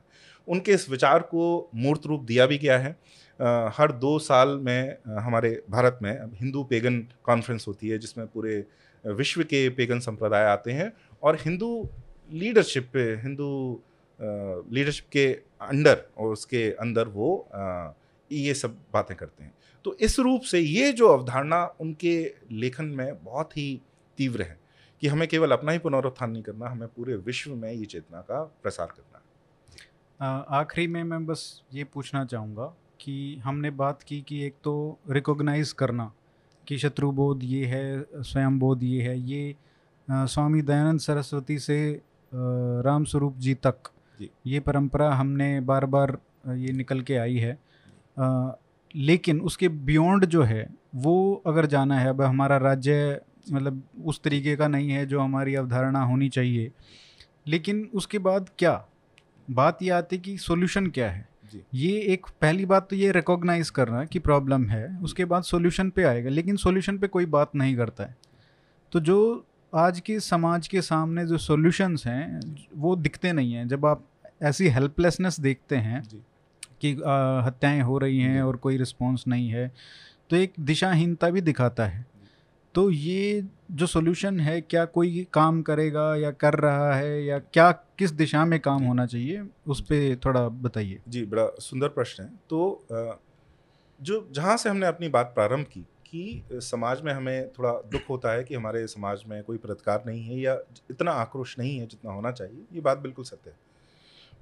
उनके इस विचार को मूर्त रूप दिया भी गया है। अ, हर दो साल में हमारे भारत में अब हिंदू पेगन कॉन्फ्रेंस होती है जिसमें पूरे विश्व के पेगन संप्रदाय आते हैं और हिंदू लीडरशिप पे हिंदू लीडरशिप के अंडर और उसके अंदर वो अ, ये सब बातें करते हैं। तो इस रूप से ये जो अवधारणा उनके लेखन में बहुत ही तीव्र है कि हमें केवल अपना ही पुनरुत्थान नहीं करना हमें पूरे विश्व में ये चेतना का प्रसार करना है आखिरी में मैं बस ये पूछना चाहूँगा कि हमने बात की कि एक तो रिकॉग्नाइज करना कि शत्रु बोध ये है स्वयं बोध ये है ये आ, स्वामी दयानंद सरस्वती से राम स्वरूप जी तक जी। ये परंपरा हमने बार बार ये निकल के आई है आ, लेकिन उसके बियॉन्ड जो है वो अगर जाना है अब हमारा राज्य मतलब उस तरीके का नहीं है जो हमारी अवधारणा होनी चाहिए। लेकिन उसके बाद क्या? बात ये आती कि सॉल्यूशन क्या है? ये एक पहली बात तो ये रिकॉग्नाइज करना कि प्रॉब्लम है उसके बाद सॉल्यूशन पे आएगा लेकिन सॉल्यूशन पे कोई बात नहीं करता है। तो जो आज के समाज के सामने जो सॉल्यूशंस हैं वो दिखते नहीं हैं। जब आप ऐसी हेल्पलेसनेस देखते हैं कि हत्याएँ हो रही हैं और कोई रिस्पॉन्स नहीं है तो एक दिशाहीनता भी दिखाता है। तो ये जो सोल्यूशन है, क्या कोई काम करेगा या कर रहा है या क्या, किस दिशा में काम होना चाहिए, उस पर थोड़ा बताइए। जी, बड़ा सुंदर प्रश्न है। तो जो, जहाँ से हमने अपनी बात प्रारंभ की कि समाज में हमें थोड़ा दुख होता है कि हमारे समाज में कोई प्रतिकार नहीं है या इतना आक्रोश नहीं है जितना होना चाहिए, ये बात बिल्कुल सत्य है।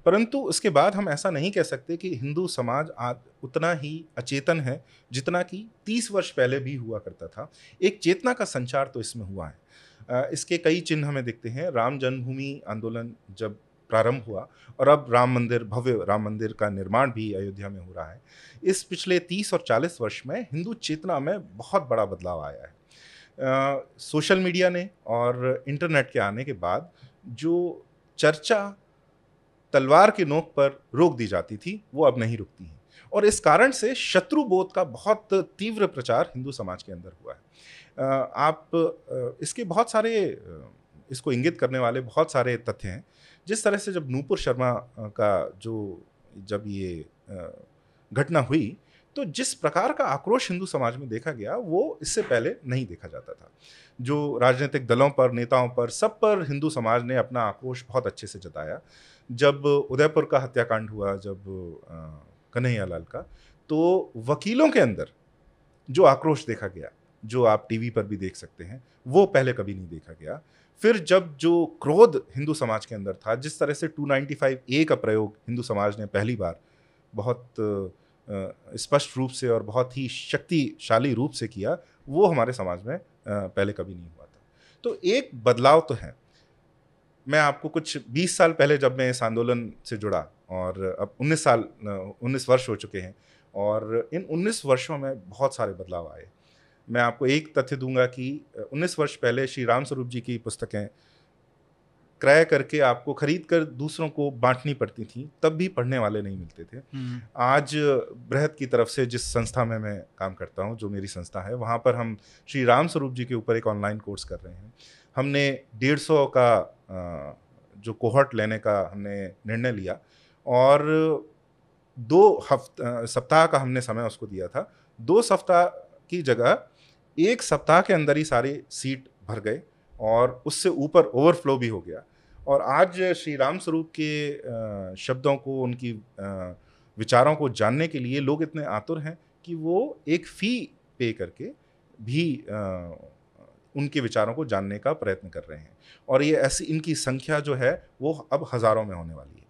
परंतु उसके बाद हम ऐसा नहीं कह सकते कि हिंदू समाज आज उतना ही अचेतन है जितना कि तीस वर्ष पहले भी हुआ करता था। एक चेतना का संचार तो इसमें हुआ है। इसके कई चिन्ह हमें दिखते हैं। राम जन्मभूमि आंदोलन जब प्रारंभ हुआ और अब राम मंदिर, भव्य राम मंदिर का निर्माण भी अयोध्या में हो रहा है। इस पिछले तीस और चालीस वर्ष में हिंदू चेतना में बहुत बड़ा बदलाव आया है। सोशल मीडिया ने और इंटरनेट के आने के बाद जो चर्चा तलवार के नोक पर रोक दी जाती थी, वो अब नहीं रुकती है। और इस कारण से शत्रु बोध का बहुत तीव्र प्रचार हिंदू समाज के अंदर हुआ है। आप इसके बहुत सारे इसको इंगित करने वाले बहुत सारे तथ्य हैं। जिस तरह से जब नूपुर शर्मा का जो जब ये घटना हुई तो जिस प्रकार का आक्रोश हिंदू समाज में देखा गया, वो इससे पहले नहीं देखा जाता था। जो राजनीतिक दलों पर, नेताओं पर, सब पर हिंदू समाज ने अपना आक्रोश बहुत अच्छे से जताया। जब उदयपुर का हत्याकांड हुआ, जब कन्हैया लाल का तो वकीलों के अंदर जो आक्रोश देखा गया, जो आप टीवी पर भी देख सकते हैं, वो पहले कभी नहीं देखा गया। फिर जब जो क्रोध हिंदू समाज के अंदर था, जिस तरह से 295 ए का प्रयोग हिंदू समाज ने पहली बार बहुत स्पष्ट रूप से और बहुत ही शक्तिशाली रूप से किया, वो हमारे समाज में पहले कभी नहीं हुआ था। तो एक बदलाव तो है। मैं आपको कुछ 20 साल पहले जब मैं इस आंदोलन से जुड़ा और अब 19 साल 19 वर्ष हो चुके हैं और इन 19 वर्षों में बहुत सारे बदलाव आए। मैं आपको एक तथ्य दूँगा कि 19 वर्ष पहले श्री राम स्वरूप जी की पुस्तकें क्रय करके आपको खरीद कर दूसरों को बांटनी पड़ती थी तब भी पढ़ने वाले नहीं मिलते थे। हम्म। आज बृहद की तरफ़ से जिस संस्था में मैं काम करता हूँ जो मेरी संस्था है वहाँ पर हम श्री राम स्वरूप जी के ऊपर एक ऑनलाइन कोर्स कर रहे हैं। हमने डेढ़ सौ का जो कोहट लेने का हमने निर्णय लिया और दो हफ्त सप्ताह का हमने समय उसको दिया था। दो सप्ताह की जगह एक सप्ताह के अंदर ही सारी सीट भर गए और उससे ऊपर ओवरफ्लो भी हो गया। और आज श्री राम स्वरूप के शब्दों को, उनकी विचारों को जानने के लिए लोग इतने आतुर हैं कि वो एक फ़ी पे करके भी उनके विचारों को जानने का प्रयत्न कर रहे हैं। और ये ऐसी इनकी संख्या जो है, वो अब हज़ारों में होने वाली है।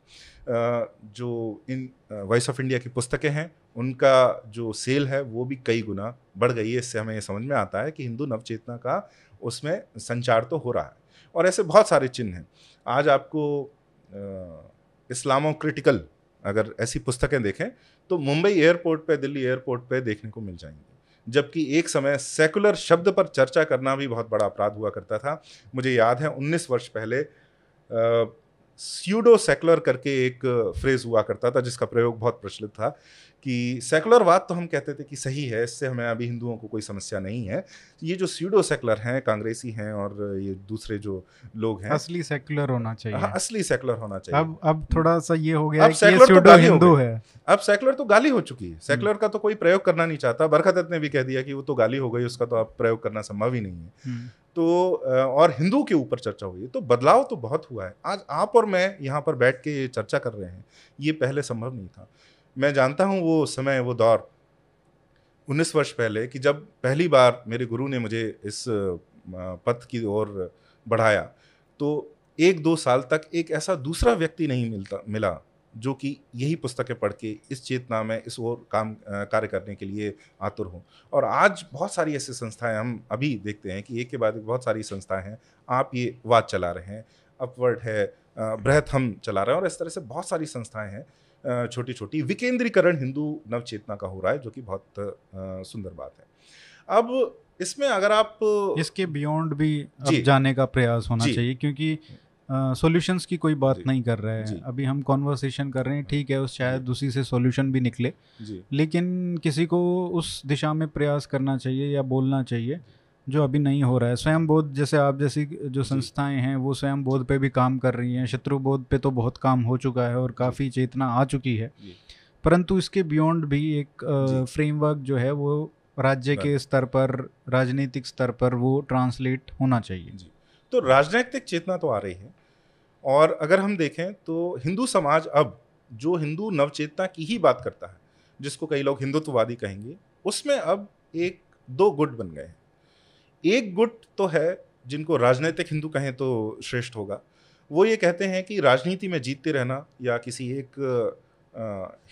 जो इन वॉइस ऑफ़ इंडिया की पुस्तकें हैं, उनका जो सेल है, वो भी कई गुना बढ़ गई है। इससे हमें ये समझ में आता है कि हिंदू नवचेतना का उसमें संचार तो हो रहा है। और ऐसे बहुत सारे चिन्ह हैं। आज आपको इस्लामो क्रिटिकल अगर ऐसी पुस्तकें देखें तो मुंबई एयरपोर्ट पे, दिल्ली एयरपोर्ट पे देखने को मिल जाएँगी। जबकि एक समय सेकुलर शब्द पर चर्चा करना भी बहुत बड़ा अपराध हुआ करता था। मुझे याद है 19 वर्ष पहले स्यूडो सेकुलर करके एक फ्रेज हुआ करता था जिसका प्रयोग बहुत प्रचलित था कि सेकुलरवाद तो हम कहते थे कि सही है इससे हमें अभी हिंदुओं को कोई समस्या नहीं है। ये जो स्यूडो सेकुलर हैं कांग्रेसी हैं और ये दूसरे जो लोग हैं असली सेकुलर होना चाहिए। हाँ असली सेकुलर होना चाहिए। अब अब थोड़ा सा ये हो गया अब सेकुलर तो हिंदू है। अब सेकुलर तो गाली हो चुकी है। सेकुलर हम्म। का तो कोई प्रयोग करना नहीं चाहता। बरखत ने भी कह दिया कि वो तो गाली हो गई उसका तो आप प्रयोग करना संभव ही नहीं है। हम्म। तो और हिंदू के ऊपर चर्चा हुई। तो बदलाव तो बहुत हुआ है। आज आप और मैं यहाँ पर बैठ के ये चर्चा कर रहे हैं, ये पहले संभव नहीं था। मैं जानता हूँ वो समय, वो दौर, उन्नीस वर्ष पहले कि जब पहली बार मेरे गुरु ने मुझे इस पथ की ओर बढ़ाया तो एक दो साल तक एक ऐसा दूसरा व्यक्ति नहीं मिलता, मिला। जो कि यही पुस्तकें पढ़ के इस चेतना में इस ओर काम कार्य करने के लिए आतुर हों। और आज बहुत सारी ऐसी संस्थाएँ हम अभी देखते हैं कि एक के बाद एक बहुत सारी संस्थाएँ हैं। आप ये वाद चला रहे हैं अपवर्ड है बृहत हम चला रहे हैं और इस तरह से बहुत सारी संस्थाएँ हैं। छोटी छोटी विकेंद्रीकरण हिंदू नवचेतना का हो रहा है जो कि बहुत सुंदर बात है। अब इसमें अगर आप इसके बियॉन्ड भी जाने का प्रयास होना चाहिए क्योंकि सॉल्यूशंस uh, की कोई बात नहीं कर रहे हैं। अभी हम कॉन्वर्सेशन कर रहे हैं ठीक है उस शायद उसी से सॉल्यूशन भी निकले। लेकिन किसी को उस दिशा में प्रयास करना चाहिए या बोलना चाहिए जो अभी नहीं हो रहा है। स्वयं बोध जैसे आप जैसी जो संस्थाएँ हैं वो स्वयं बोध पे भी काम कर रही हैं। शत्रु बोध पे तो बहुत काम हो चुका है और काफ़ी चेतना आ चुकी है। परंतु इसके बियॉन्ड भी एक फ्रेमवर्क जो। है वो राज्य के स्तर पर राजनीतिक स्तर पर वो ट्रांसलेट होना चाहिए। जी। तो राजनैतिक चेतना तो आ रही है। और अगर हम देखें तो हिंदू समाज अब जो हिंदू नवचेतना की ही बात करता है, जिसको कई लोग हिंदुत्ववादी कहेंगे, उसमें अब एक, दो गुट बन गए हैं। एक गुट तो है जिनको राजनीतिक हिंदू कहें तो श्रेष्ठ होगा। वो ये कहते हैं कि राजनीति में जीतते रहना या किसी एक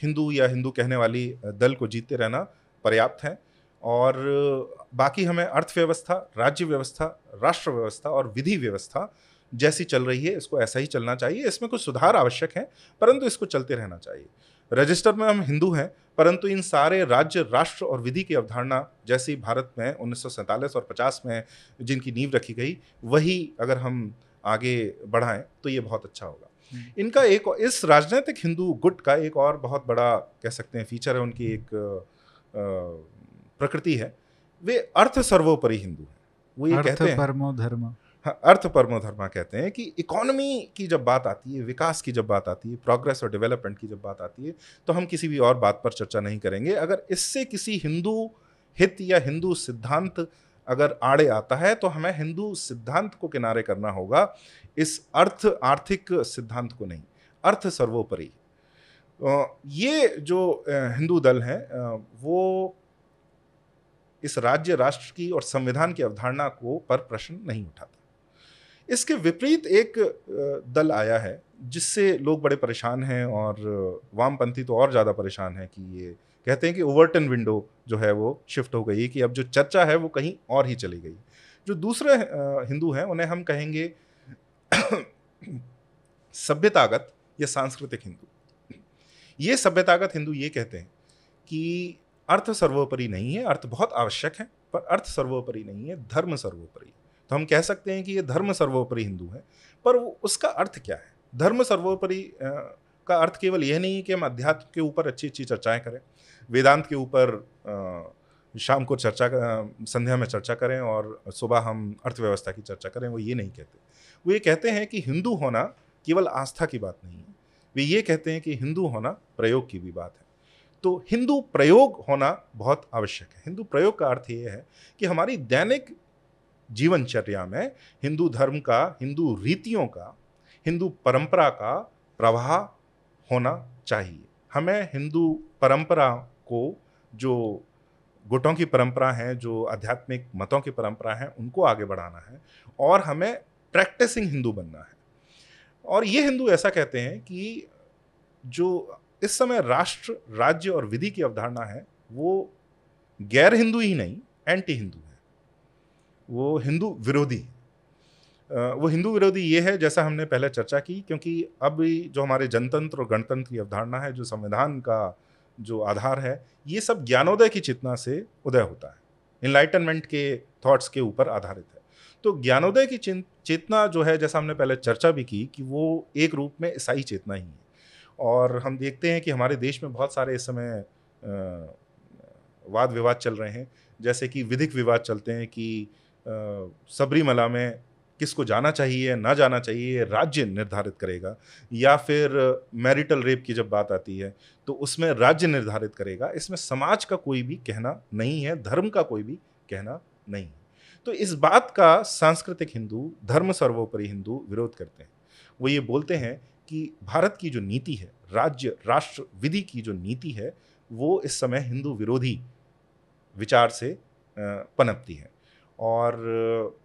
हिंदू या हिंदू कहने वाली दल को जीतते रहना पर्याप्त है। और बाकी हमें अर्थव्यवस्था राज्य व्यवस्था राष्ट्र व्यवस्था और विधि व्यवस्था जैसी चल रही है इसको ऐसा ही चलना चाहिए। इसमें कुछ सुधार आवश्यक है परंतु इसको चलते रहना चाहिए। रजिस्टर में हम हिंदू हैं परंतु इन सारे राज्य राष्ट्र और विधि की अवधारणा जैसी भारत में उन्नीस सौ सैंतालीस और 50 में जिनकी नींव रखी गई वही अगर हम आगे बढ़ाएँ तो ये बहुत अच्छा होगा। हम्म। इनका एक इस राजनीतिक हिंदू गुट का एक और बहुत बड़ा कह सकते हैं फीचर है उनकी एक प्रकृति है वे अर्थ सर्वोपरि हिंदू हैं। वो ये कहते हैं परमो धर्म। हाँ अर्थ परमो धर्म कहते हैं कि इकोनॉमी की जब बात आती है विकास की जब बात आती है प्रोग्रेस और डेवलपमेंट की जब बात आती है तो हम किसी भी और बात पर चर्चा नहीं करेंगे। अगर इससे किसी हिंदू हित या हिंदू सिद्धांत अगर आड़े आता है तो हमें हिंदू सिद्धांत को किनारे करना होगा। इस अर्थ आर्थिक सिद्धांत को नहीं अर्थ सर्वोपरि। ये जो हिंदू दल हैं वो इस राज्य, राष्ट्र की और संविधान की अवधारणा को पर प्रश्न नहीं उठाता इसके विपरीत एक दल आया है, जिससे लोग बड़े परेशान हैं और वामपंथी तो और ज़्यादा परेशान है कि ये कहते हैं कि ओवरटन विंडो जो है वो शिफ्ट हो गई कि अब जो चर्चा है वो कहीं और ही चली गई। जो दूसरे हिंदू हैं, उन्हें हम कहेंगे सभ्यतागत या सांस्कृतिक हिंदू। ये सभ्यतागत हिंदू ये कहते हैं कि अर्थ सर्वोपरि नहीं है, अर्थ बहुत आवश्यक है, पर अर्थ सर्वोपरि नहीं है, धर्म सर्वोपरि। तो हम कह सकते हैं कि ये धर्म सर्वोपरि हिंदू है, पर वो, उसका अर्थ क्या है? धर्म सर्वोपरि का अर्थ केवल यह नहीं है कि हम अध्यात्म के ऊपर अच्छी अच्छी चर्चाएँ करें, वेदांत के ऊपर शाम को चर्चा संध्या में चर्चा करें और सुबह हम अर्थव्यवस्था की चर्चा करें, वो ये नहीं कहते। वो ये कहते हैं कि हिंदू होना केवल आस्था की बात नहीं है, वे ये कहते हैं कि हिंदू होना प्रयोग की भी बात है। तो हिंदू प्रयोग होना बहुत आवश्यक है। हिंदू प्रयोग का अर्थ ये है कि हमारी दैनिक जीवनचर्या में हिंदू धर्म का, हिंदू रीतियों का, हिंदू परंपरा का प्रवाह होना चाहिए। हमें हिंदू परंपरा को, जो गुटों की परंपरा है, जो आध्यात्मिक मतों की परंपरा है, उनको आगे बढ़ाना है और हमें प्रैक्टिसिंग हिंदू बनना है। और ये हिंदू ऐसा कहते हैं कि जो इस समय राष्ट्र, राज्य और विधि की अवधारणा है, वो गैर हिंदू ही नहीं एंटी हिंदू है। वो हिंदू विरोधी। वो हिंदू विरोधी ये है, जैसा हमने पहले चर्चा की, क्योंकि अब जो हमारे जनतंत्र और गणतंत्र की अवधारणा है, जो संविधान का जो आधार है, ये सब ज्ञानोदय की चेतना से उदय होता है। इनलाइटनमेंट के थॉट्स के ऊपर आधारित है। तो ज्ञानोदय की चेतना जो है, जैसा हमने पहले चर्चा भी की, कि वो एक रूप में ईसाई चेतना ही है। और हम देखते हैं कि हमारे देश में बहुत सारे इस समय वाद विवाद चल रहे हैं। जैसे कि विधिक विवाद चलते हैं कि सबरीमला में किसको जाना चाहिए, ना जाना चाहिए, राज्य निर्धारित करेगा। या फिर मैरिटल रेप की जब बात आती है तो उसमें राज्य निर्धारित करेगा। इसमें समाज का कोई भी कहना नहीं है, धर्म का कोई भी कहना नहीं है। तो इस बात का सांस्कृतिक हिंदू, धर्म सर्वोपरि हिंदू विरोध करते हैं। वो ये बोलते हैं कि, भारत की जो नीति है, राज्य, राष्ट्र, विधि की जो नीति है, वो इस समय हिंदू विरोधी विचार से पनपती है। और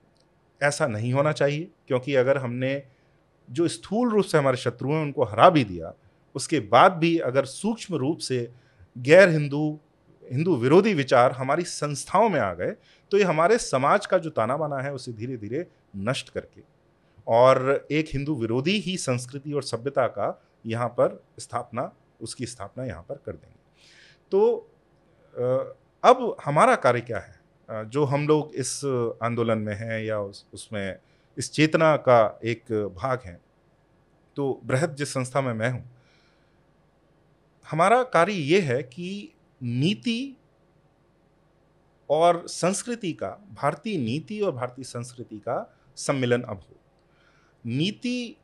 ऐसा नहीं होना चाहिए, क्योंकि अगर हमने जो स्थूल रूप से हमारे शत्रु हैं, उनको हरा भी दिया, उसके बाद भी अगर सूक्ष्म रूप से गैर हिंदू हिंदू विरोधी विचार हमारी संस्थाओं में आ गए तो ये हमारे समाज का जो ताना बाना है, उसे धीरे धीरे नष्ट करके और एक हिंदू विरोधी ही संस्कृति और सभ्यता का यहाँ पर स्थापना, उसकी स्थापना यहाँ पर कर देंगे। तो अब हमारा कार्य क्या है? जो हम लोग इस आंदोलन में हैं या उस, उसमें इस चेतना का एक भाग हैं तो बृहद जिस संस्था में मैं हूँ, हमारा कार्य ये है कि नीति और संस्कृति का, भारतीय नीति और भारतीय संस्कृति का सम्मिलन अब हो। नीति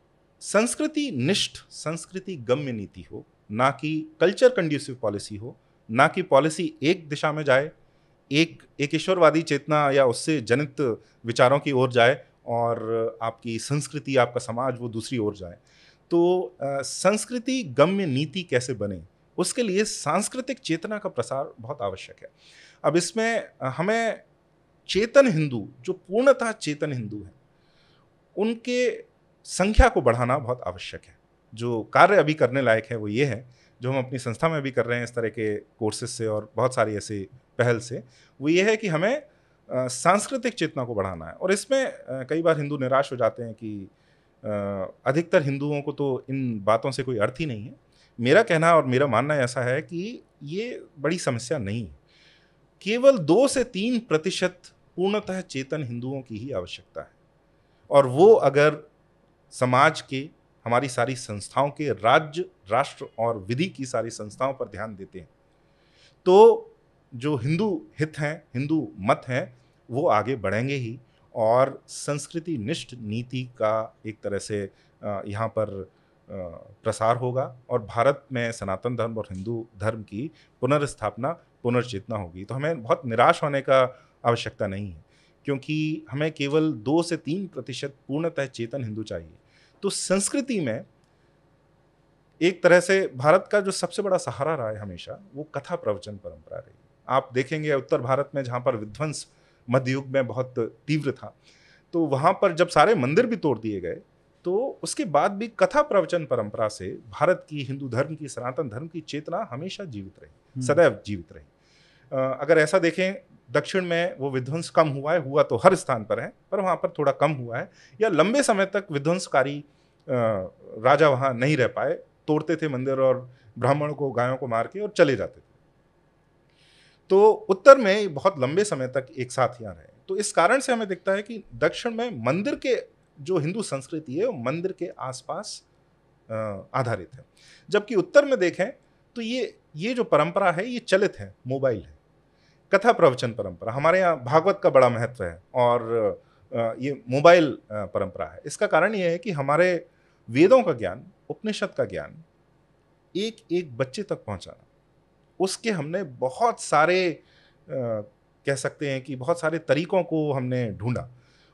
संस्कृति निष्ठ, संस्कृति गम्य नीति हो, ना कि कल्चर कंड्यूसिव पॉलिसी हो, ना कि पॉलिसी एक दिशा में जाए, एक एक ईश्वरवादी चेतना या उससे जनित विचारों की ओर जाए और आपकी संस्कृति, आपका समाज वो दूसरी ओर जाए। तो संस्कृति गम्य नीति कैसे बने? उसके लिए सांस्कृतिक चेतना का प्रसार बहुत आवश्यक है। अब इसमें हमें चेतन हिंदू, जो पूर्णतः चेतन हिंदू हैं उनके संख्या को बढ़ाना बहुत आवश्यक है। जो कार्य अभी करने लायक है वो ये है, जो हम अपनी संस्था में भी कर रहे हैं इस तरह के कोर्सेज से और बहुत सारी ऐसी पहल से, वो ये है कि हमें सांस्कृतिक चेतना को बढ़ाना है। और इसमें कई बार हिंदू निराश हो जाते हैं कि अधिकतर हिंदुओं को तो इन बातों से कोई अर्थ ही नहीं है। मेरा कहना और मेरा मानना ऐसा है कि ये बड़ी समस्या नहीं है। केवल दो से तीन प्रतिशत पूर्णतः चेतन हिंदुओं की ही आवश्यकता है। और वो अगर समाज के, हमारी सारी संस्थाओं के, राज्य, राष्ट्र और विधि की सारी संस्थाओं पर ध्यान देते हैं तो जो हिंदू हित हैं, हिंदू मत हैं, वो आगे बढ़ेंगे ही और संस्कृति निष्ठ नीति का एक तरह से यहाँ पर प्रसार होगा और भारत में सनातन धर्म और हिंदू धर्म की पुनर्स्थापना, पुनर्चेतना होगी। तो हमें बहुत निराश होने का आवश्यकता नहीं है। क्योंकि हमें केवल दो से तीन प्रतिशत पूर्णतः चेतन हिंदू चाहिए। तो संस्कृति में एक तरह से भारत का जो सबसे बड़ा सहारा रहा है हमेशा वो कथा प्रवचन परंपरा रही। आप देखेंगे उत्तर भारत में जहाँ पर विध्वंस मध्ययुग में बहुत तीव्र था तो वहाँ पर जब सारे मंदिर भी तोड़ दिए गए तो उसके बाद भी कथा प्रवचन परंपरा से भारत की हिंदू धर्म की सनातन धर्म की चेतना हमेशा जीवित रही हम्म। सदैव जीवित रही। अगर ऐसा देखें दक्षिण में वो विध्वंस कम हुआ है, हुआ तो हर स्थान पर है, पर वहाँ पर थोड़ा कम हुआ है, या लंबे समय तक विध्वंसकारी राजा वहाँ नहीं रह पाए, तोड़ते थे मंदिर और ब्राह्मण को, गायों को मार के और चले जाते थे। तो उत्तर में बहुत लंबे समय तक एक साथ यहाँ रहे। तो इस कारण से हमें दिखता है कि दक्षिण में मंदिर के जो हिंदू संस्कृति है, वो मंदिर के आसपास आधारित है। जबकि उत्तर में देखें तो ये ये जो परंपरा है, ये चलित है, मोबाइल है। कथा प्रवचन परंपरा हमारे यहाँ भागवत का बड़ा महत्व है और ये मोबाइल परंपरा है इसका कारण ये है कि हमारे वेदों का ज्ञान उपनिषद का ज्ञान एक एक बच्चे तक पहुंचाना उसके हमने बहुत सारे कह सकते हैं कि बहुत सारे तरीकों को हमने ढूंढा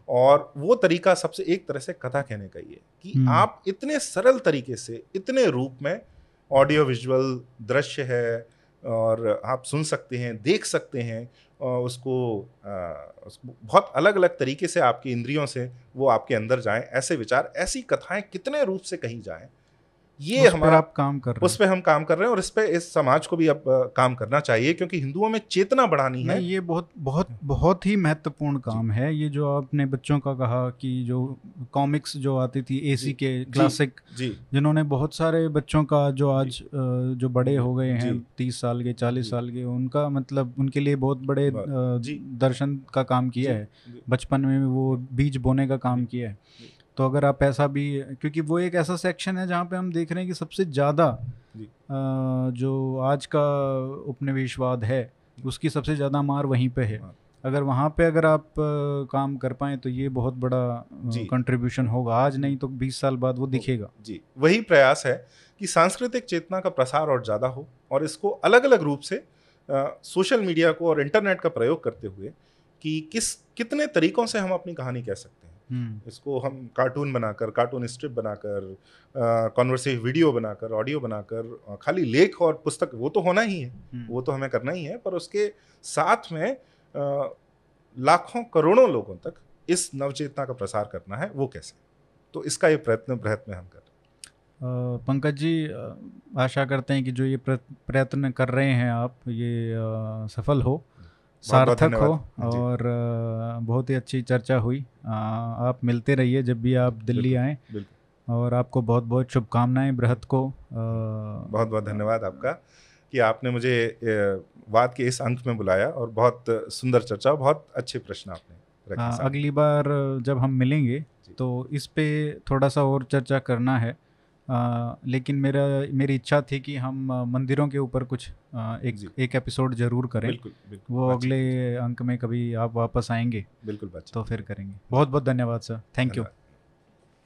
और वो तरीका सबसे एक तरह से कथा कहने का ही है कि हम्म। आप इतने सरल तरीके से इतने रूप में ऑडियो विजुअल दृश्य है और आप सुन सकते हैं देख सकते हैं और उसको, उसको बहुत अलग अलग तरीके से आपकी इंद्रियों से वो आपके अंदर जाएँ ऐसे विचार ऐसी कथाएँ कितने रूप से कहीं जाएँ ये हमारा आप काम कर रहे उस पर हम काम कर रहे हैं और इस पे इस समाज को भी अब काम करना चाहिए क्योंकि हिंदुओं में चेतना बढ़ानी है। ये बहुत बहुत बहुत ही महत्वपूर्ण काम है। ये जो आपने बच्चों का कहा कि जो कॉमिक्स जो आती थी एसी के क्लासिक जिन्होंने बहुत सारे बच्चों का जो आज जो बड़े हो गए हैं तीस साल के चालीस साल के उनका मतलब उनके लिए बहुत बड़े दर्शन का काम किया है। बचपन में वो बीज बोने का काम किया है। तो अगर आप ऐसा भी क्योंकि वो एक ऐसा सेक्शन है जहाँ पे हम देख रहे हैं कि सबसे ज़्यादा जो। आज का उपनिवेशवाद है उसकी सबसे ज़्यादा मार वहीं पे है। हाँ। अगर वहाँ पे अगर आप काम कर पाएँ तो ये बहुत बड़ा कंट्रीब्यूशन होगा। आज नहीं तो 20 साल बाद वो दिखेगा। जी। वही प्रयास है कि सांस्कृतिक चेतना का प्रसार और ज़्यादा हो और इसको अलग अलग रूप से आ, सोशल मीडिया को और इंटरनेट का प्रयोग करते हुए कि किस कितने तरीकों से हम अपनी कहानी कह सकते हैं। इसको हम कार्टून बनाकर कार्टून स्ट्रिप बनाकर कॉन्वर्सिव वीडियो बनाकर ऑडियो बनाकर खाली लेख और पुस्तक वो तो होना ही है। हम्म। वो तो हमें करना ही है पर उसके साथ में आ, लाखों करोड़ों लोगों तक इस नवचेतना का प्रसार करना है वो कैसे? तो इसका ये प्रयत्न बृहत में हम कर अ, पंकज जी आशा करते हैं कि जो ये प्रयत्न कर रहे हैं आप ये सफल हो। सार्थक हो और बहुत ही अच्छी चर्चा हुई। आप मिलते रहिए जब भी आप दिल्ली आएँ। और आपको बहुत बहुत शुभकामनाएँ बृहत को। बहुत बहुत धन्यवाद आपका कि आपने मुझे वाद के इस अंक में बुलाया और बहुत सुंदर चर्चा बहुत अच्छे प्रश्न आपने रखे हाँ, अगली बार जब हम मिलेंगे तो इस पे थोड़ा सा और चर्चा करना है। अ, लेकिन मेरा मेरी इच्छा थी कि हम मंदिरों के ऊपर कुछ आ, एक एक एपिसोड ज़रूर करें। बिल्कुल बिल्कुल। वो अगले अंक में कभी आप वापस आएँगे बिल्कुल तो फिर करेंगे। बहुत बहुत धन्यवाद सर। Thank you.